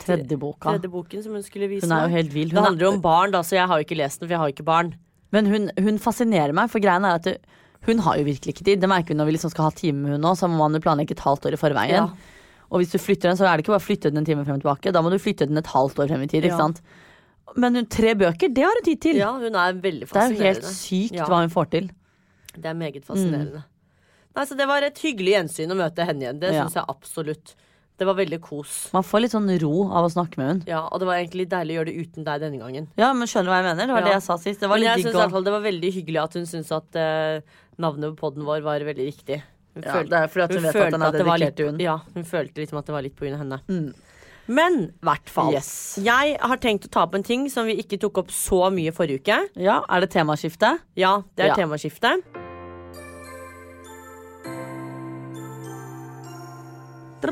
Tredje boka. Tredje boken som hun skulle vise Hun er jo helt vill. Det Hun handler jo om barn, da, så jeg har jo ikke lest den, for jeg har jo ikke barn. Men hun, hun fascinerer meg, for greien er at det, hun har jo virkelig ikke tid. Det merker vi når vi liksom skal ha time med hun nå, så må man jo planlegge et halvt år i forveien. Ja. Og hvis du flytter den, så er det ikke bare å flytte den en time frem og tilbake. Da må du flytte den et halvt år frem i tid. Ja. ikke sant? Men hun, tre bøker, det har hun tid til. Ja, hun er veldig fascinerende. det er jo helt sykt Ja. hva hun får til. Det er meget fascinerende. Nei, så Det var et hyggelig gjensyn å møte henne igjen. Det Ja. synes jeg absolutt. Det var veldig kos. Man får litt sånn ro av å snakke med hun. Ja, Og det var egentlig deilig å gjøre det uten deg denne gangen. Ja, men skjønner du hva jeg mener? Det var Ja. det jeg sa sist. Det var Men jeg litt synes fall det var veldig hyggelig at hun syntes at uh, navnet på podden vår var veldig riktig. Hun Ja, det er fordi hun vet at følte den er dedikert litt- til hun. Ja, hun følte liksom at det var litt på grunn av henne. Men i hvert fall. Yes. Jeg har tenkt å ta opp en ting som vi ikke tok opp så mye forrige uke. Ja, Er det temaskifte? Ja, det er Ja. temaskifte. Eh,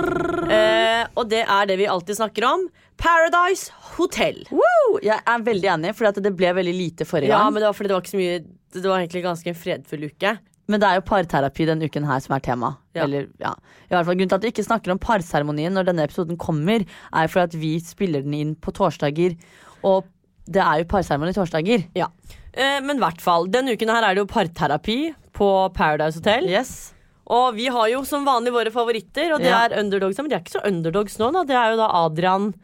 og det er det vi alltid snakker om. Paradise Hotel. Woo! Jeg er veldig enig, for det ble veldig lite forrige gang. Ja, men det var fordi det var ikke så mye Det var egentlig ganske en fredfull uke. Men det er jo parterapi denne uken her som er tema. Ja. Eller, ja. I hvert fall Grunnen til at vi ikke snakker om parseremonien når denne episoden kommer, er for at vi spiller den inn på torsdager. Og det er jo parseremoni torsdager. Ja. Eh, men i hvert fall, denne uken her er det jo parterapi på Paradise Hotel. Yes. Og vi har jo som vanlig våre favoritter, og det Ja. er underdogs. Men de er ikke så underdogs nå, da. Det er jo da Adrian,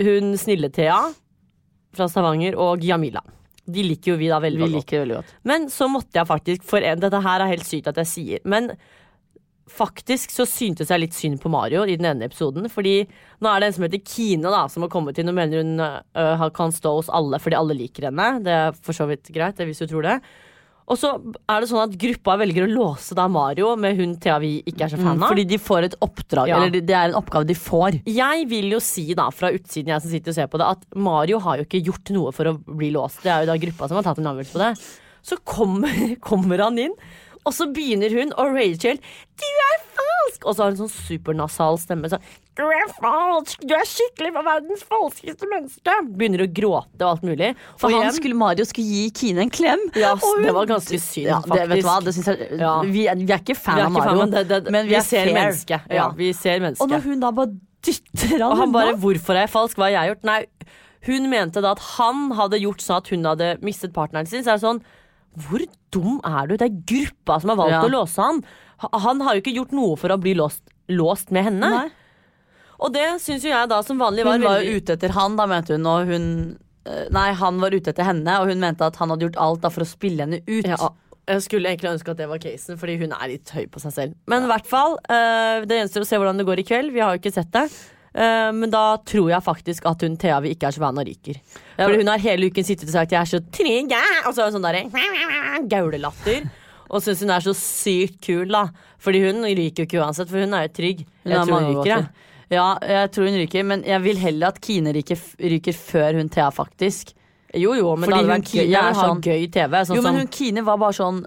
hun Snille-Thea fra Stavanger, og Jamila. De liker jo vi da veldig Vi godt. liker veldig godt. Men så måtte jeg faktisk For en, dette her er helt sykt at jeg sier Men faktisk så syntes jeg litt synd på Mario I den ene episoden Fordi nå er det en som heter Kine da Som har kommet inn og mener hun uh, kan stå hos alle Fordi alle liker henne Det er for så vidt greit, hvis du tror det Og så er det sånn at gruppa velger å låse da Mario Med hun Thea vi ikke er så fan Mm, av fordi de får et oppdrag, Ja. eller det det er en oppgave de får. jeg vil jo si da, fra utsiden jeg som sitter og ser på det, at Mario har jo ikke gjort noe for å bli låst. Det er jo da gruppa som har tatt en avgjørelse på det. Så kommer, kommer han inn, og så begynner hun, og Rachel Du er falsk! Og så har hun sånn supernasal stemme. sånn Du er falsk! Du er skikkelig for verdens falskeste menneske! Begynner å gråte og alt mulig. For Og han skulle Mario skulle gi Kine en klem. Ja, hun- det var ganske synd, ja, det, vet du hva, det jeg, Ja. vi, er, vi er ikke fan er av fan, Mario, men det, det, men vi, vi ser mennesket. Ja, vi ser mennesket. Og når hun da bare dytter han Og han bare 'Hvorfor er jeg falsk? Hva har jeg gjort?' Nei, hun mente da at han hadde gjort sånn at hun hadde mistet partneren sin. Så er det sånn Hvor dum er du? Det er gruppa som har valgt Ja. å låse han. Han har jo ikke gjort noe for å bli låst, låst med henne. Nei. Og det syns jo jeg da som vanlig var Hun var veldig jo ute etter han, da mente hun, og hun eh, Nei, han var ute etter henne, og hun mente at han hadde gjort alt da for å spille henne ut. ja, Jeg skulle egentlig ønske at det var casen, fordi hun er litt høy på seg selv. Men i hvert fall, eh, det gjenstår å se hvordan det går i kveld. Vi har jo ikke sett det. Eh, men da tror jeg faktisk at hun Thea vi ikke er så van av ryker. Fordi hun har hele uken sittet og sagt 'jeg er så trygg', og så er hun sånn derre gaulelatter. Og syns hun er så sykt kul, da. Fordi hun ryker jo ikke uansett, for hun er jo trygg. Hun Jeg tror hun ryker, jeg. Ja, jeg tror hun ryker, men jeg vil heller at Kine ryker, ryker før hun Thea, faktisk. Jo, jo, men Fordi hun. Kine Jeg er vil ha sånn- gøy TV. Sånn jo, men hun Kine var bare sånn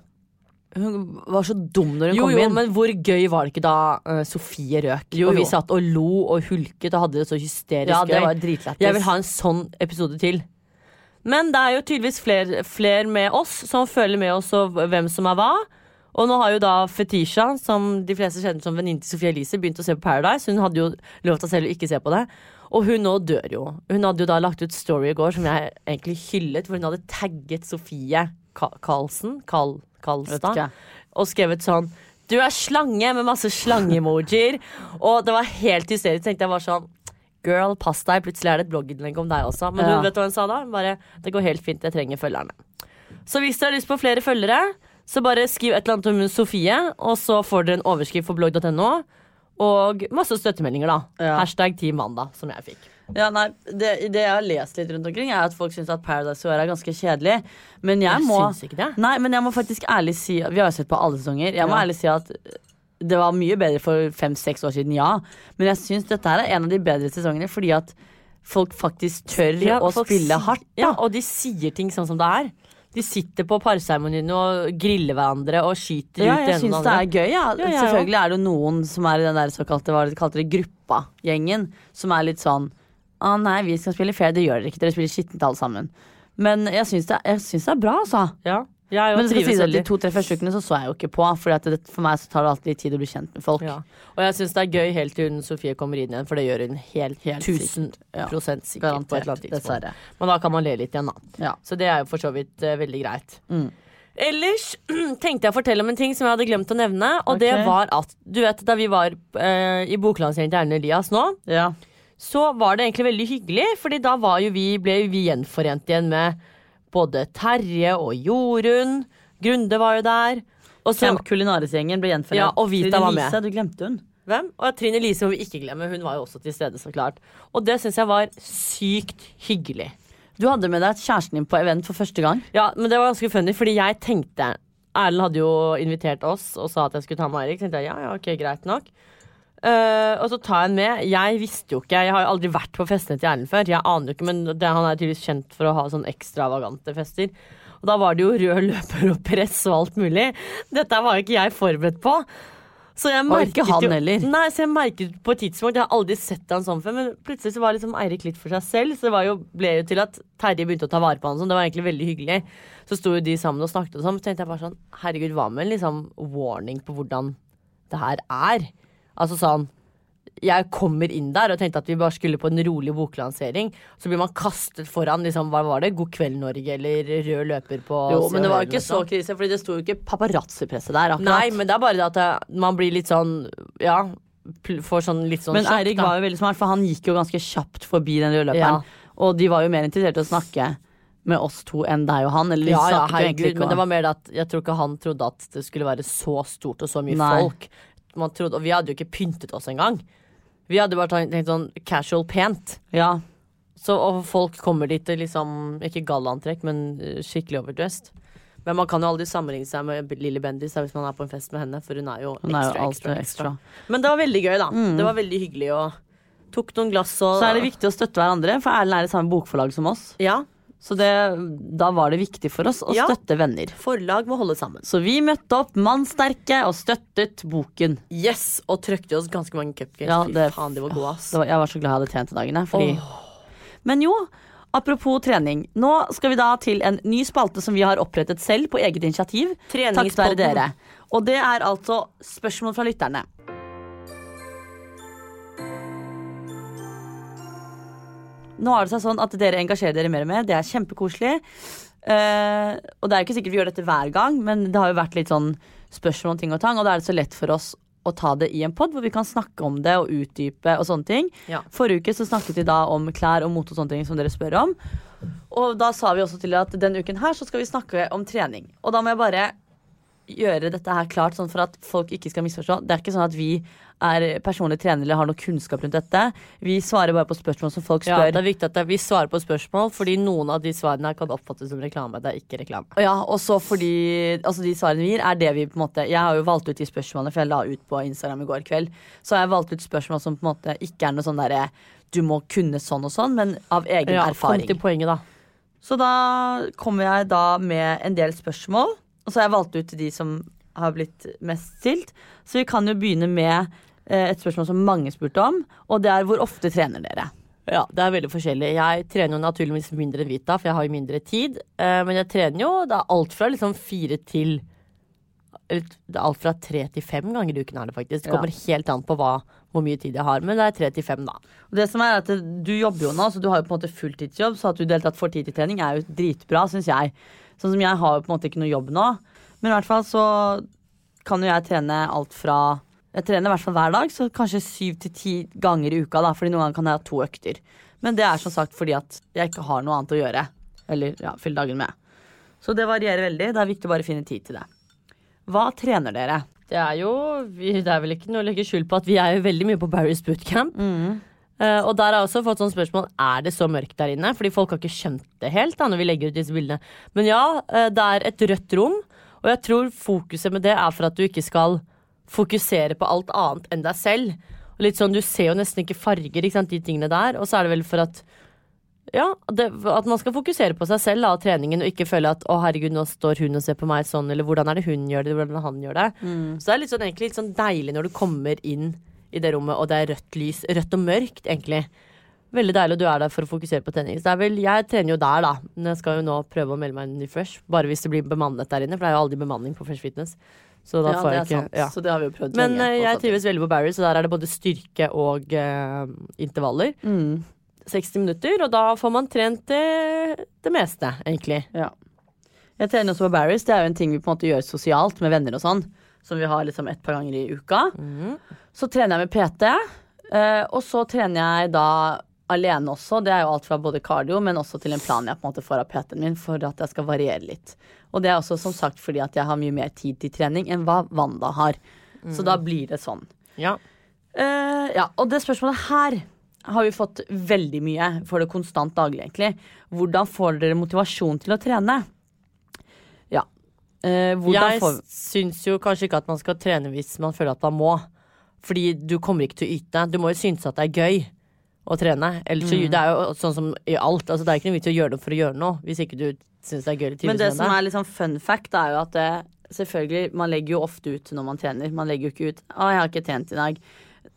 Hun var så dum når hun jo, kom jo, inn. men hvor gøy var det ikke da uh, Sofie røk? Jo, Og vi satt og lo og hulket og hadde det så hysterisk ja, det gøy. Jeg vil ha en sånn episode til. Men det er jo tydeligvis flere fler med oss som følger med oss og hvem som er hva. Og nå har jo da Fetisha, som de fleste kjenner som venninnen til Sophie Elise, begynt å se på Paradise. Hun hadde jo lov til selv å ikke se på det. Og hun nå dør jo. Hun hadde jo da lagt ut story i går som jeg egentlig hyllet, hvor hun hadde tagget Sofie Karlsen, Karl, Karlstad, og skrevet sånn Du er slange med masse slangeemojier. og det var helt hysterisk. Tenkte jeg var sånn Girl, pass deg. Plutselig er det et blogginnlegg om deg også. Men Ja. hun vet hva hun sa da? Hun Bare, det går helt fint, jeg trenger følgerne. Så hvis dere har lyst på flere følgere, så bare skriv et eller annet om Sofie, og så får dere en overskrift på blogg.no. Og masse støttemeldinger, da. Ja. Hashtag Team Mandag, som jeg fikk. Ja, nei, det, det jeg har lest litt rundt omkring, er at folk syns at Paradise Hotel er ganske kjedelig. Men jeg, Jeg må ikke det. Nei, men jeg må faktisk ærlig si Vi har jo sett på alle sesonger. Jeg må Ja. ærlig si at det var mye bedre for fem-seks år siden, ja. Men jeg syns dette er en av de bedre sesongene fordi at folk faktisk tør Ja, å spille hardt. Ja, og de sier ting sånn som det er. De sitter på parseremoniene og griller hverandre og skyter Ja, ut den ene syns og det det er gøy. Ja. Ja, Selvfølgelig er det noen som er i den der såkalte hva de kalte det, gruppa-gjengen, som er litt sånn Å nei, vi skal spille fair. Det gjør dere ikke. Dere spiller skittent alle sammen. Men jeg syns det, det er bra, altså. Ja, jeg Men det skal sies at de to-tre første ukene så så jeg jo ikke på. For det, for meg så tar det alltid litt tid å bli kjent med folk. Ja. Og jeg syns det er gøy helt til hun Sofie kommer inn igjen, for det gjør hun helt, Helt 1000 Ja. prosent sikkert på et eller annet tidspunkt. Dessverre. Men da kan man le litt igjen, da. Ja. Så det er jo for så vidt uh, veldig greit. Mm. Ellers tenkte jeg å fortelle om en ting som jeg hadde glemt å nevne. Og det var at du vet da vi var uh, i boklanseringen til Erlend Elias nå, Ja. Så var det egentlig veldig hyggelig, Fordi da var jo vi, ble vi gjenforent igjen med både Terje og Jorunn. Grunde var jo der. Og så Kulinarisgjengen ble gjenforent. Ja, og Vita Trine var med. Lise, du glemte hun. Hvem? Og Trine Lise må vi ikke glemme. Hun var jo også til stede, så klart. Og det syns jeg var sykt hyggelig. Du hadde med deg kjæresten din på event for første gang. Ja, men det var ganske funny, fordi jeg tenkte Erlend hadde jo invitert oss og sa at jeg skulle ta med Eirik. Tenkte jeg, ja, ja, ok, greit nok. Eh, og så jeg han med. Jeg visste jo ikke, jeg har jo aldri vært på festene til Erlend før. Jeg aner jo ikke, men det, Han er tydeligvis kjent for å ha sånn ekstravagante fester. Og da var det jo rød løper og press og alt mulig. Dette var jo ikke jeg forberedt på. Så jeg Og merket ikke han heller. Nei, så jeg merket på et tidspunkt Jeg har aldri sett han sånn før, men plutselig så var liksom Eirik litt for seg selv. Så det var jo, ble jo til at Terje begynte å ta vare på han sånn. Det var egentlig veldig hyggelig. Så sto jo de sammen og snakket og sånn. Så tenkte jeg bare sånn Herregud, hva med en liksom warning på hvordan det her er? Altså sånn jeg kommer inn der og tenkte at vi bare skulle på en rolig boklansering. Så blir man kastet foran liksom, hva var det? God kveld, Norge eller rød løper på Jo, men det var jo ikke så krise, Fordi det sto jo ikke paparazzi-presse der. akkurat Nei, men det er bare det at det, man blir litt sånn Ja, får sånn litt sånn Men sjokk, Eirik var jo veldig smart, for han gikk jo ganske kjapt forbi den røde løperen. Ja. Og de var jo mer interessert i å snakke med oss to enn deg og han. Eller Ja, ja, herregud, men det var mer det at jeg tror ikke han trodde at det skulle være så stort og så mye Nei. folk. Man trodde, og vi hadde jo ikke pyntet oss engang. Vi hadde bare tenkt sånn casual pent. Ja, Så, og folk kommer dit i liksom, ikke gallaantrekk, men eh, skikkelig overdressed. Men man kan jo aldri sammenligne seg med Lilly Bendis hvis man er på en fest med henne, for hun er jo hun er jo ekstra, ekstra, ekstra. ekstra. Men det var veldig gøy, da. Det var veldig hyggelig og tok noen glass og Så er det viktig å støtte hverandre, for Erlend er i samme bokforlag som oss. Ja. Så det, da var det viktig for oss å Ja. støtte venner. Forlag må holde sammen. Så vi møtte opp mannsterke og støttet boken. Yes, og trøkte oss ganske mange cupcakes. Ja, det- faen, de var gode, ass. Det var, jeg var så glad jeg hadde trent i dagene. Fordi... Men jo, apropos trening. Nå skal vi da til en ny spalte som vi har opprettet selv på eget initiativ. Takk være dere. Og det er altså spørsmål fra lytterne. Nå har det seg sånn at dere engasjerer dere mer og mer. Det er kjempekoselig. Uh, og det er jo ikke sikkert vi gjør dette hver gang, men det har jo vært litt sånn spørsmål om ting og tang, og da er det så lett for oss å ta det i en pod hvor vi kan snakke om det og utdype og sånne ting. Ja. Forrige uke så snakket vi da om klær og mote og sånne ting som dere spør om. Og da sa vi også til at den uken her så skal vi snakke om trening. Og da må jeg bare gjøre dette her klart, sånn for at folk ikke skal misforstå. Det er ikke sånn at vi er personlige trenere eller har noe kunnskap rundt dette. Vi svarer bare på spørsmål som folk Ja, spør. det er viktig at vi svarer på spørsmål, fordi noen av de svarene kan oppfattes som reklame. Det er ikke reklame. Ja, og så fordi altså De svarene vi gir, er det vi på en måte Jeg har jo valgt ut de spørsmålene, for jeg la ut på Instagram i går kveld. Så har jeg valgt ut spørsmål som på en måte ikke er noe sånn derre du må kunne sånn og sånn, men av egen Ja, kom erfaring. til poenget, da. Så da kommer jeg da med en del spørsmål, og så har jeg valgt ut de som har blitt mest stilt. Så vi kan jo begynne med eh, et spørsmål som mange spurte om, og det er hvor ofte trener dere? Ja, det er veldig forskjellig. Jeg trener jo naturligvis mindre enn Vita, for jeg har jo mindre tid. Eh, men jeg trener jo er alt fra liksom fire til eller alt fra tre til fem ganger i uken er det faktisk. Det Ja. kommer helt an på hva, hvor mye tid jeg har, men det er tre til fem, da. Og det som er at Du jobber jo nå, så du har jo på en måte fulltidsjobb, så at du i det hele tatt får tid til trening, er jo dritbra, syns jeg. Sånn som jeg har jo på en måte ikke noe jobb nå, men i hvert fall så kan jo jeg trene alt fra Jeg trener i hvert fall hver dag, så kanskje syv til ti ganger i uka, da, fordi noen ganger kan jeg ha to økter. Men det er som sagt fordi at jeg ikke har noe annet å gjøre. Eller ja, fylle dagen med. Så det varierer veldig. Det er viktig å bare finne tid til det. Hva trener dere? Det er jo Det er vel ikke noe å legge skjul på at vi er jo veldig mye på Barry's bootcamp. Eh, og der har jeg også fått sånn spørsmål Er det så mørkt der inne. Fordi folk har ikke skjønt det helt da når vi legger ut disse bildene. Men ja, uh, det er et rødt rom, og jeg tror fokuset med det er for at du ikke skal fokusere på alt annet enn deg selv. Og litt sånn, Du ser jo nesten ikke farger, ikke sant, de tingene der. Og så er det vel for at ja, det, at man skal fokusere på seg selv da, og treningen, og ikke føle at 'å, herregud, nå står hun og ser på meg sånn', eller 'hvordan er det hun gjør det', 'hvordan han gjør det'. Så det er litt sånn, egentlig litt sånn deilig når du kommer inn i det rommet, og det er rødt lys. Rødt og mørkt, egentlig. Veldig deilig, og du er der for å fokusere på trening. Så det er vel, Jeg trener jo der, da. Men jeg skal jo nå prøve å melde meg inn i Fresh. Bare hvis det blir bemannet der inne, for det er jo aldri bemanning på Fresh Fitness. Så da Ja, får jeg ikke sant. ja. Så det har vi jo prøvd Men lenge eh, jeg trives veldig på Barry, så der er det både styrke og uh, intervaller. Mm. 60 minutter, og da får man trent det, det meste, egentlig. Ja. Jeg trener også på Barry's. Det er jo en ting vi på en måte gjør sosialt med venner og sånn. Som vi har liksom et par ganger i uka. Så trener jeg med PT. eh, og så trener jeg da alene også. Det er jo alt fra både cardio, men også til en plan jeg på en måte får av PT-en min for at jeg skal variere litt. Og det er også som sagt fordi at jeg har mye mer tid til trening enn hva Wanda har. Så da blir det sånn. Ja. Eh, ja, og det spørsmålet her har vi fått veldig mye for det konstant daglig, egentlig. Hvordan får dere motivasjon til å trene? Eh, Jeg får syns jo kanskje ikke at man skal trene hvis man føler at man må. Fordi du kommer ikke til å yte. Du må jo synes at det er gøy å trene. Ellers Mm. det er jo sånn som i alt. Altså, det er ikke noe vits i å gjøre noe for å gjøre noe. Hvis ikke du syns det er gøy Men det som er litt sånn fun fact, er jo at det, selvfølgelig, man legger jo ofte ut når man trener. Man legger jo ikke ut 'Å, jeg har ikke trent i dag'.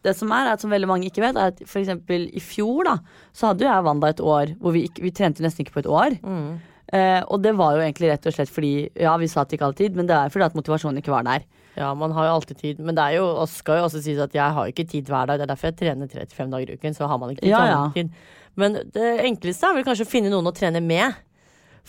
Det som er, er at som veldig mange ikke vet, er at eksempel i fjor, da, så hadde jo jeg Wanda et år hvor vi, ikke, vi trente nesten ikke på et år. Mm. Eh, og det var jo egentlig rett og slett fordi Ja, vi sa at det ikke hadde tid, men det er fordi at motivasjonen ikke var der. Ja, man har jo alltid tid. Men det er jo, og skal jo også sies at jeg har ikke tid hver dag. Det er derfor jeg trener tre til fem dager i uken. Så har man ikke tid. Ja, ja. tid. Men det enkleste er vel kanskje å finne noen å trene med.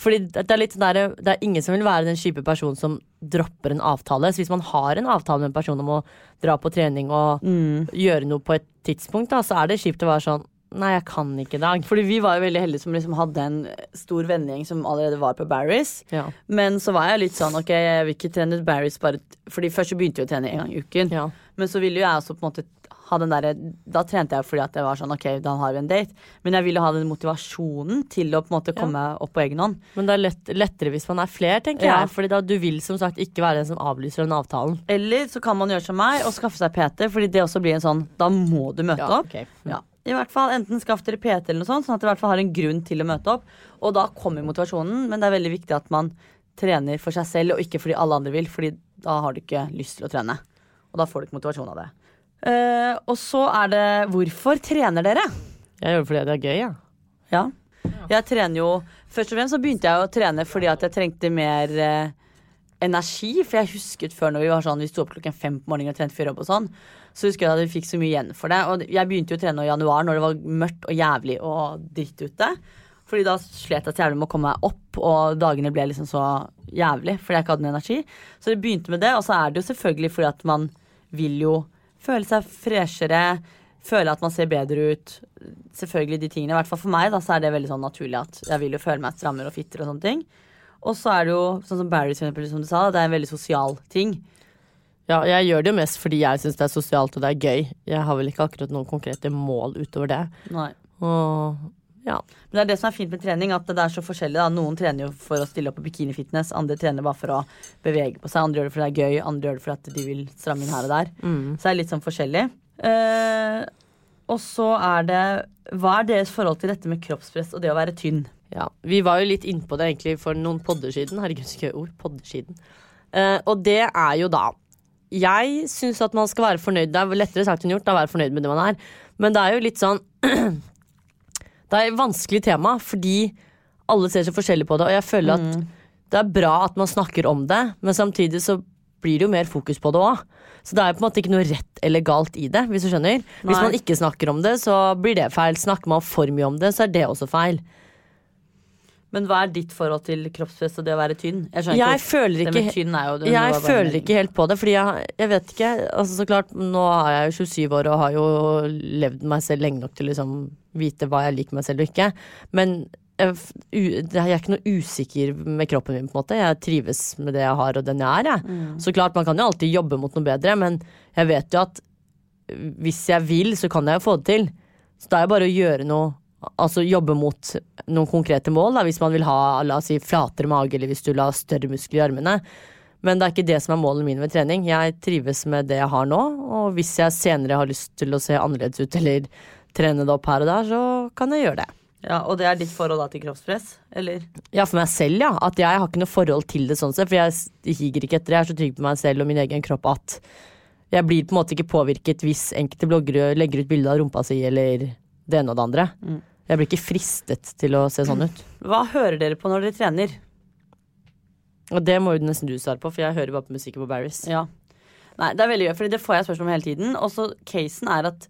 Fordi det er litt sånn der, det er ingen som vil være den kjipe personen som dropper en avtale. Så hvis man har en avtale med en person om å dra på trening og Mm. gjøre noe på et tidspunkt, da, så er det kjipt å være sånn Nei, jeg kan ikke i dag. Fordi vi var jo veldig heldige som liksom hadde en stor vennegjeng som allerede var på Barry's. Ja. Men så var jeg litt sånn ok, jeg vil ikke trene Barry's bare Fordi først så begynte vi å trene en gang i uken. Ja. Men så ville jo jeg også på en måte ha den derre Da trente jeg fordi at jeg var sånn ok, da har vi en date. Men jeg ville ha den motivasjonen til å på en måte komme opp på egen hånd. Men det er lett, lettere hvis man er flere, tenker Ja. jeg. Fordi da du vil som sagt ikke være den som avlyser den avtalen. Eller så kan man gjøre som meg og skaffe seg PT, fordi det også blir en sånn Da må du møte Ja, opp. ok. Ja. I hvert fall Enten skaff dere PT, eller noe sånt, sånn at dere i hvert fall har en grunn til å møte opp. Og da kommer motivasjonen, men det er veldig viktig at man trener for seg selv, og ikke fordi alle andre vil, Fordi da har du ikke lyst til å trene. Og da får du ikke motivasjon av det. Uh, og så er det Hvorfor trener dere? Jeg gjør det fordi det er gøy, ja. Ja. Jeg trener jo Først og fremst så begynte jeg å trene fordi at jeg trengte mer eh, energi. For jeg husket før når vi var sånn Vi sto opp klokken fem på morgenen og trente før jobb og sånn. Så husker jeg at vi fikk så mye igjen for det. Og jeg begynte jo å trene i januar når det var mørkt og jævlig og dritt ute. Fordi da slet jeg så jævlig med å komme meg opp, og dagene ble liksom så jævlig fordi jeg ikke hadde noe energi. Så det begynte med det, og så er det jo selvfølgelig fordi at man vil jo føle seg freshere, føle at man ser bedre ut. Selvfølgelig de tingene. I hvert fall for meg da, så er det veldig sånn naturlig at jeg vil jo føle meg strammere og fitter og sånne ting. Og så er det jo sånn som Barry, som du sa, det er en veldig sosial ting. Ja, jeg gjør det jo mest fordi jeg syns det er sosialt og det er gøy. Jeg har vel ikke akkurat noen konkrete mål utover det. Nei. Og ja. Men det er det som er fint med trening, at det er så forskjellig. Da. Noen trener jo for å stille opp på bikinifitness, andre trener bare for å bevege på seg. Andre gjør det fordi det er gøy, andre gjør det fordi de vil stramme inn her og der. Så det er litt sånn forskjellig. Eh, og så er det Hva er deres forhold til dette med kroppspress og det å være tynn? Ja, Vi var jo litt innpå det egentlig for noen podder siden. Herregud, så gøy ord. Podder siden. Eh, og det er jo da Jeg syns at man skal være fornøyd. Det er lettere sagt enn gjort å være fornøyd med det man er. Men det er jo litt sånn Det er et vanskelig tema fordi alle ser så forskjellig på det, og jeg føler at det er bra at man snakker om det, men samtidig så blir det jo mer fokus på det òg. Så det er jo på en måte ikke noe rett eller galt i det, hvis du skjønner. Hvis man ikke snakker om det, så blir det feil. Snakker man for mye om det, så er det også feil. Men hva er ditt forhold til kroppspress og det å være tynn? Jeg, ikke- føler ikke tynn jo Jeg det føler ikke helt på det, fordi jeg, jeg vet ikke. Altså så klart, Nå er jeg jo 27 år og har jo levd meg selv lenge nok til liksom vite hva jeg liker meg selv og ikke. Men jeg, jeg er ikke noe usikker med kroppen min, på en måte. Jeg trives med det jeg har og den jeg er. Jeg. Mm. Så klart, man kan jo alltid jobbe mot noe bedre, men jeg vet jo at hvis jeg vil, så kan jeg jo få det til. Så det er jo bare å gjøre noe Altså jobbe mot noen konkrete mål, da, hvis man vil ha la oss si, flatere mage, eller hvis du vil ha større muskler i armene. Men det er ikke det som er målet mine med trening. Jeg trives med det jeg har nå, og hvis jeg senere har lyst til å se annerledes ut eller trene det opp her og der, så kan jeg gjøre det. Ja, Og det er ditt forhold da til kroppspress? Eller? Ja, for meg selv, ja. At jeg har ikke noe forhold til det sånn sett, for jeg higer ikke etter det. Jeg er så trygg på meg selv og min egen kropp at jeg blir på en måte ikke påvirket hvis enkelte bloggere legger ut bilde av rumpa si eller det ene og det andre. Jeg blir ikke fristet til å se sånn ut. Hva hører dere på når dere trener? Og det må jo nesten du svare på, for jeg hører bare på musikken på Barris. Ja. Nei, det er veldig gøy, for det får jeg spørsmål om hele tiden. Og så casen er at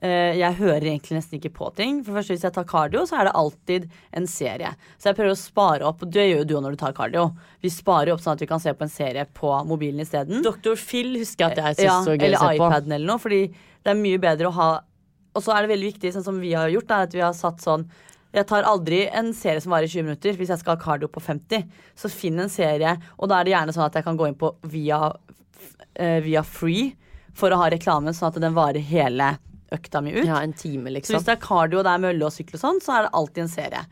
eh, jeg hører egentlig nesten ikke på ting. For først Hvis jeg tar cardio, så er det alltid en serie. Så jeg prøver å spare opp, det gjør jo du òg når du tar cardio. Vi sparer jo opp sånn at vi kan se på en serie på mobilen isteden. Dr. Phil husker jeg at jeg syns Ja, så gøy å se på. Eller iPaden eller noe, fordi det er mye bedre å ha Og så er det veldig viktig, sånn som vi har gjort, er at vi har satt sånn jeg tar aldri en serie som varer i 20 minutter hvis jeg skal ha cardio på 50. Så finn en serie, og da er det gjerne sånn at jeg kan gå inn på via, eh, via free for å ha reklamen, sånn at den varer hele økta mi ut. Ja, en time, Så liksom. hvis det er cardio og det er mølle og sykkel og sånn, så er det alltid en serie.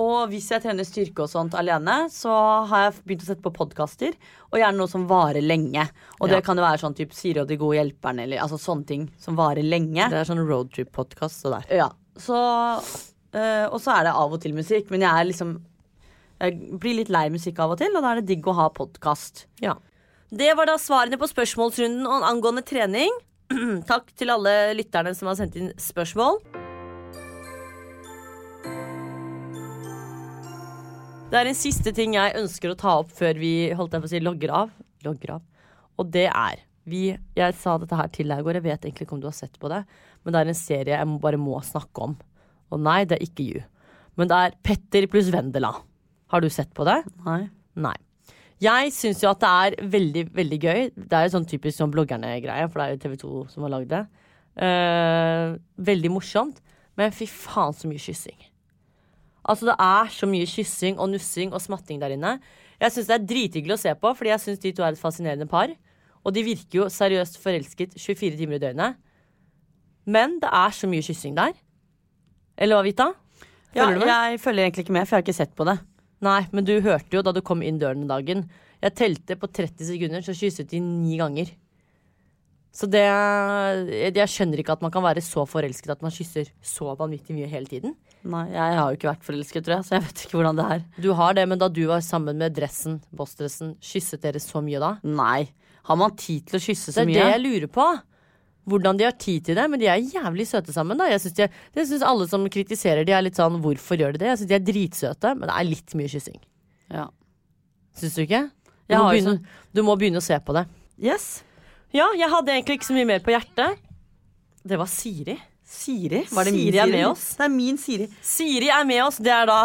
Og hvis jeg trener styrke og sånt alene, så har jeg begynt å sette på podkaster. Og gjerne noe som varer lenge. Og det kan jo være sånn type Siri og de gode hjelperne, eller altså sånne ting som varer lenge. Det er sånn roadtrip-podkast, og der. Ja, så øh, Og så er det av og til musikk, men jeg er liksom Jeg blir litt lei musikk av og til, og da er det digg å ha podkast. Ja. Det var da svarene på spørsmålsrunden om- angående trening. Takk til alle lytterne som har sendt inn spørsmål. Det er en siste ting jeg ønsker å ta opp før vi holdt jeg på å si, logger av. Logger av. Og det er vi, Jeg sa dette her til deg i går, jeg vet egentlig ikke om du har sett på det, men det er en serie jeg bare må snakke om. Og nei, det er ikke You. Men det er Petter pluss Vendela. Har du sett på det? Nei. Nei. Jeg syns jo at det er veldig, veldig gøy. Det er jo sånn typisk sånn bloggerne-greie, for det er jo TV 2 som har lagd det. Uh, veldig morsomt, men fy faen så mye kyssing. Altså Det er så mye kyssing og nussing og smatting der inne. Jeg syns det er drithyggelig å se på, fordi jeg syns de to er et fascinerende par. Og de virker jo seriøst forelsket 24 timer i døgnet. Men det er så mye kyssing der. Eller hva, Vita? Ja, Følger med? jeg følger egentlig ikke med, for jeg har ikke sett på det. Nei, men du hørte jo da du kom inn døren den dagen. Jeg telte på 30 sekunder, så kysset de ni ganger. Så det Jeg skjønner ikke at man kan være så forelsket at man kysser så vanvittig mye hele tiden. Nei, Jeg har jo ikke vært forelsket, tror jeg, så jeg vet ikke hvordan det er. Du har det, men da du var sammen med dressen, bossdressen, kysset dere så mye da? Nei. Har man tid til å kysse så mye? det er det jeg lurer på. Hvordan de har tid til det, men de er jævlig søte sammen. da Jeg synes alle som kritiserer de er litt sånn hvorfor gjør de det? Jeg syns de er dritsøte, men det er litt mye kyssing. Ja. Syns du ikke? Du må, begynne, du må begynne å se på det. Yes. Ja, jeg hadde egentlig ikke så mye mer på hjertet. Det var Siri. Siri? Var det min Siri er med oss. Det er min Siri. Siri er med oss. Det er da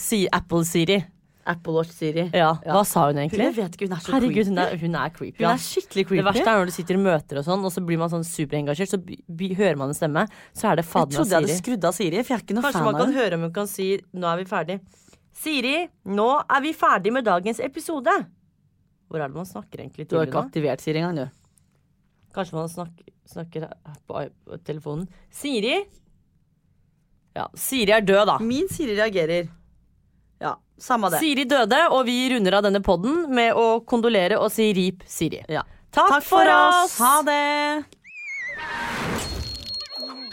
si Apple-Siri. Apple Watch Siri. Ja, Hva sa hun egentlig? Jeg vet ikke, hun er så Herregud, hun creepy. er, hun er creepy. Hun er skikkelig creepy. Det verste er når du sitter i møter og sånn, og så blir man sånn superengasjert, så by, by, hører man en stemme, så er det jeg fader meg trodde jeg hadde skrudd av Siri, for jeg er ikke noe Kanskje fan man kan høre om hun kan si 'nå er vi ferdig'. Siri, nå er vi ferdig med dagens episode. Hvor er det man snakker egentlig til? Du har ikke aktivert Siri engang, du. Kanskje man snakker, snakker på telefonen. Siri? Ja, Siri er død, da. Min Siri reagerer. Ja, samme det. Siri døde, og vi runder av denne podden med å kondolere og si rip Siri. Ja. Takk, Takk for oss! Ha det!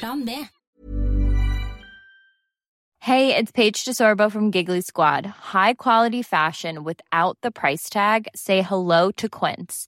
Plan B. Hey, it's Paige DeSorbo from Giggly Squad. High quality fashion without the price tag. Say hello to Quince.